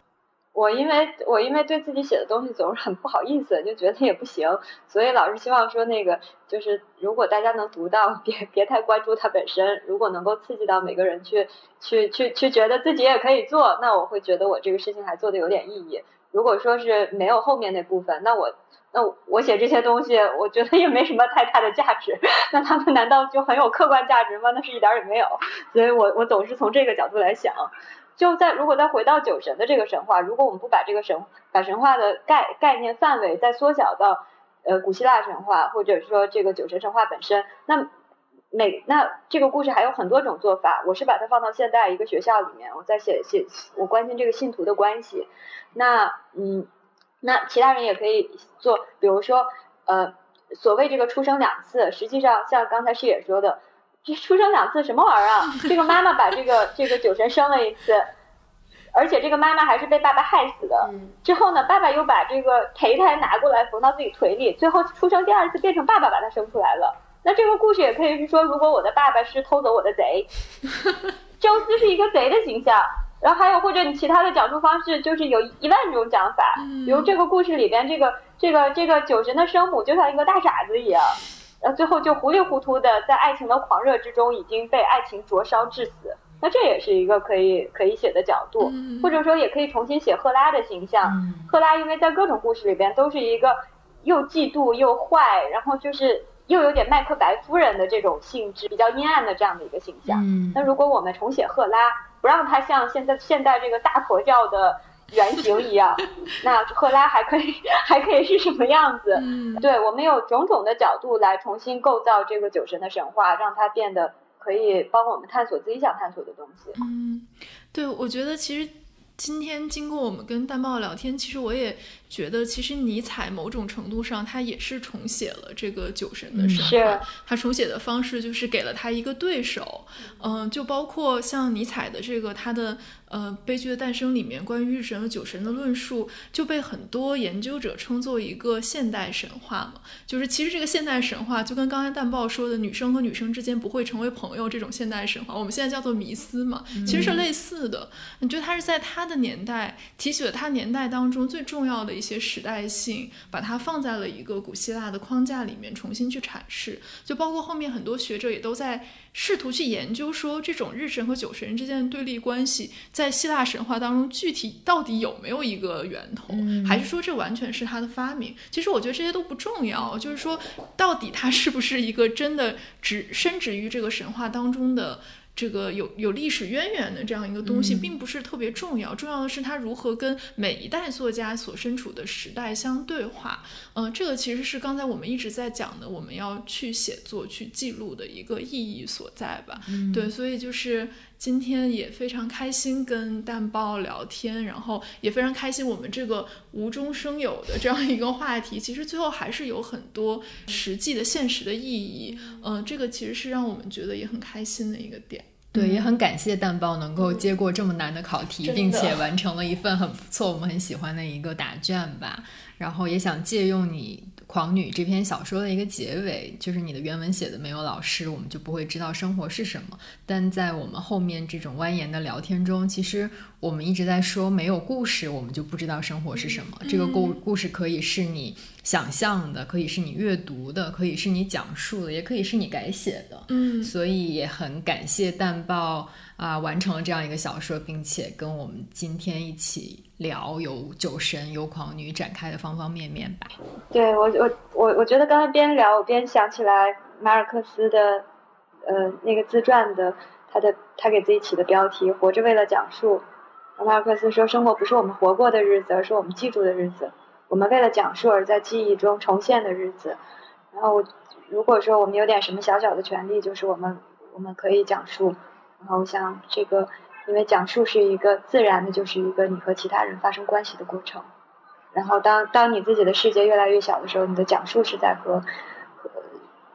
我因为我因为对自己写的东西总是很不好意思，就觉得也不行，所以老是希望说那个就是如果大家能读到，别别太关注它本身。如果能够刺激到每个人去去去去觉得自己也可以做，那我会觉得我这个事情还做的有点意义。如果说是没有后面那部分，那我。那我写这些东西，我觉得也没什么太大的价值。那他们难道就很有客观价值吗？那是一点也没有。所以我我总是从这个角度来想。就在如果再回到酒神的这个神话，如果我们不把这个神把神话的概概念范围再缩小到呃古希腊神话，或者说这个酒神神话本身，那每那这个故事还有很多种做法。我是把它放到现代一个学校里面，我在写写我关心这个信徒的关系。那嗯。那其他人也可以做，比如说，呃，所谓这个出生两次，实际上像刚才师野说的，这出生两次什么玩意儿啊？这个妈妈把这个这个酒神生了一次，而且这个妈妈还是被爸爸害死的。之后呢，爸爸又把这个胚胎拿过来缝到自己腿里，最后出生第二次变成爸爸把他生出来了。那这个故事也可以是说，如果我的爸爸是偷走我的贼，宙斯是一个贼的形象。然后还有或者你其他的讲述方式，就是有一万种讲法。比如这个故事里边，这个这个这个酒神的生母就像一个大傻子一样，呃，最后就糊里糊涂的在爱情的狂热之中已经被爱情灼烧致死。那这也是一个可以可以写的角度，或者说也可以重新写赫拉的形象。赫拉因为在各种故事里边都是一个又嫉妒又坏，然后就是又有点麦克白夫人的这种性质，比较阴暗的这样的一个形象。那如果我们重写赫拉。不让他像现在现在这个大佛教的原型一样，那赫拉还可以 还可以是什么样子？嗯，对我们有种种的角度来重新构造这个酒神的神话，让它变得可以帮我们探索自己想探索的东西。嗯，对，我觉得其实今天经过我们跟蛋豹聊天，其实我也。觉得其实尼采某种程度上，他也是重写了这个酒神的神话。他重写的方式就是给了他一个对手。嗯，就包括像尼采的这个他的呃《悲剧的诞生》里面关于日神和酒神的论述，就被很多研究者称作一个现代神话嘛。就是其实这个现代神话就跟刚才蛋豹说的女生和女生之间不会成为朋友这种现代神话，我们现在叫做迷思嘛，其实是类似的。你觉得他是在他的年代提取了他年代当中最重要的一。一些时代性，把它放在了一个古希腊的框架里面重新去阐释，就包括后面很多学者也都在试图去研究说，这种日神和酒神之间的对立关系，在希腊神话当中具体到底有没有一个源头，还是说这完全是他的发明？其实我觉得这些都不重要，就是说到底他是不是一个真的只深植于这个神话当中的。这个有有历史渊源的这样一个东西，并不是特别重要，重要的是它如何跟每一代作家所身处的时代相对话。嗯，这个其实是刚才我们一直在讲的，我们要去写作、去记录的一个意义所在吧。对，所以就是今天也非常开心跟蛋包聊天，然后也非常开心我们这个无中生有的这样一个话题，其实最后还是有很多实际的、现实的意义。嗯，这个其实是让我们觉得也很开心的一个点。对，也很感谢蛋包能够接过这么难的考题，并且完成了一份很不错、我们很喜欢的一个答卷吧。然后也想借用你。《狂女》这篇小说的一个结尾，就是你的原文写的没有老师，我们就不会知道生活是什么。但在我们后面这种蜿蜒的聊天中，其实我们一直在说，没有故事，我们就不知道生活是什么。这个故故事可以是你想象的，可以是你阅读的，可以是你讲述的，也可以是你改写的。嗯，所以也很感谢淡豹啊，完成了这样一个小说，并且跟我们今天一起。聊有酒神、有狂女展开的方方面面吧。对我，我我我觉得刚才边聊我边想起来马尔克斯的，呃，那个自传的他的他给自己起的标题“活着为了讲述”。马尔克斯说：“生活不是我们活过的日子，而是我们记住的日子。我们为了讲述而在记忆中重现的日子。”然后，如果说我们有点什么小小的权利，就是我们我们可以讲述。然后像这个。因为讲述是一个自然的，就是一个你和其他人发生关系的过程。然后当当你自己的世界越来越小的时候，你的讲述是在和和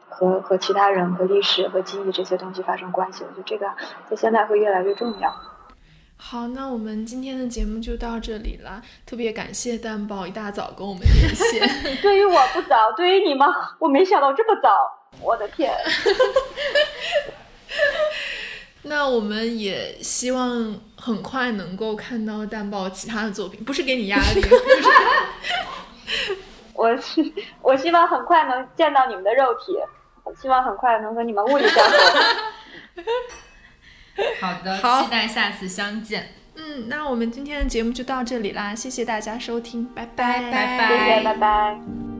和和其他人、和历史、和记忆这些东西发生关系。我觉得这个在现在会越来越重要。好，那我们今天的节目就到这里了。特别感谢蛋宝一大早跟我们连线。对于我不早，对于你吗，我没想到这么早。我的天。那我们也希望很快能够看到蛋豹其他的作品，不是给你压力。我是我希望很快能见到你们的肉体，希望很快能和你们物理交流。好的，好，期待下次相见。嗯，那我们今天的节目就到这里啦，谢谢大家收听，拜拜，拜拜，谢谢，拜拜。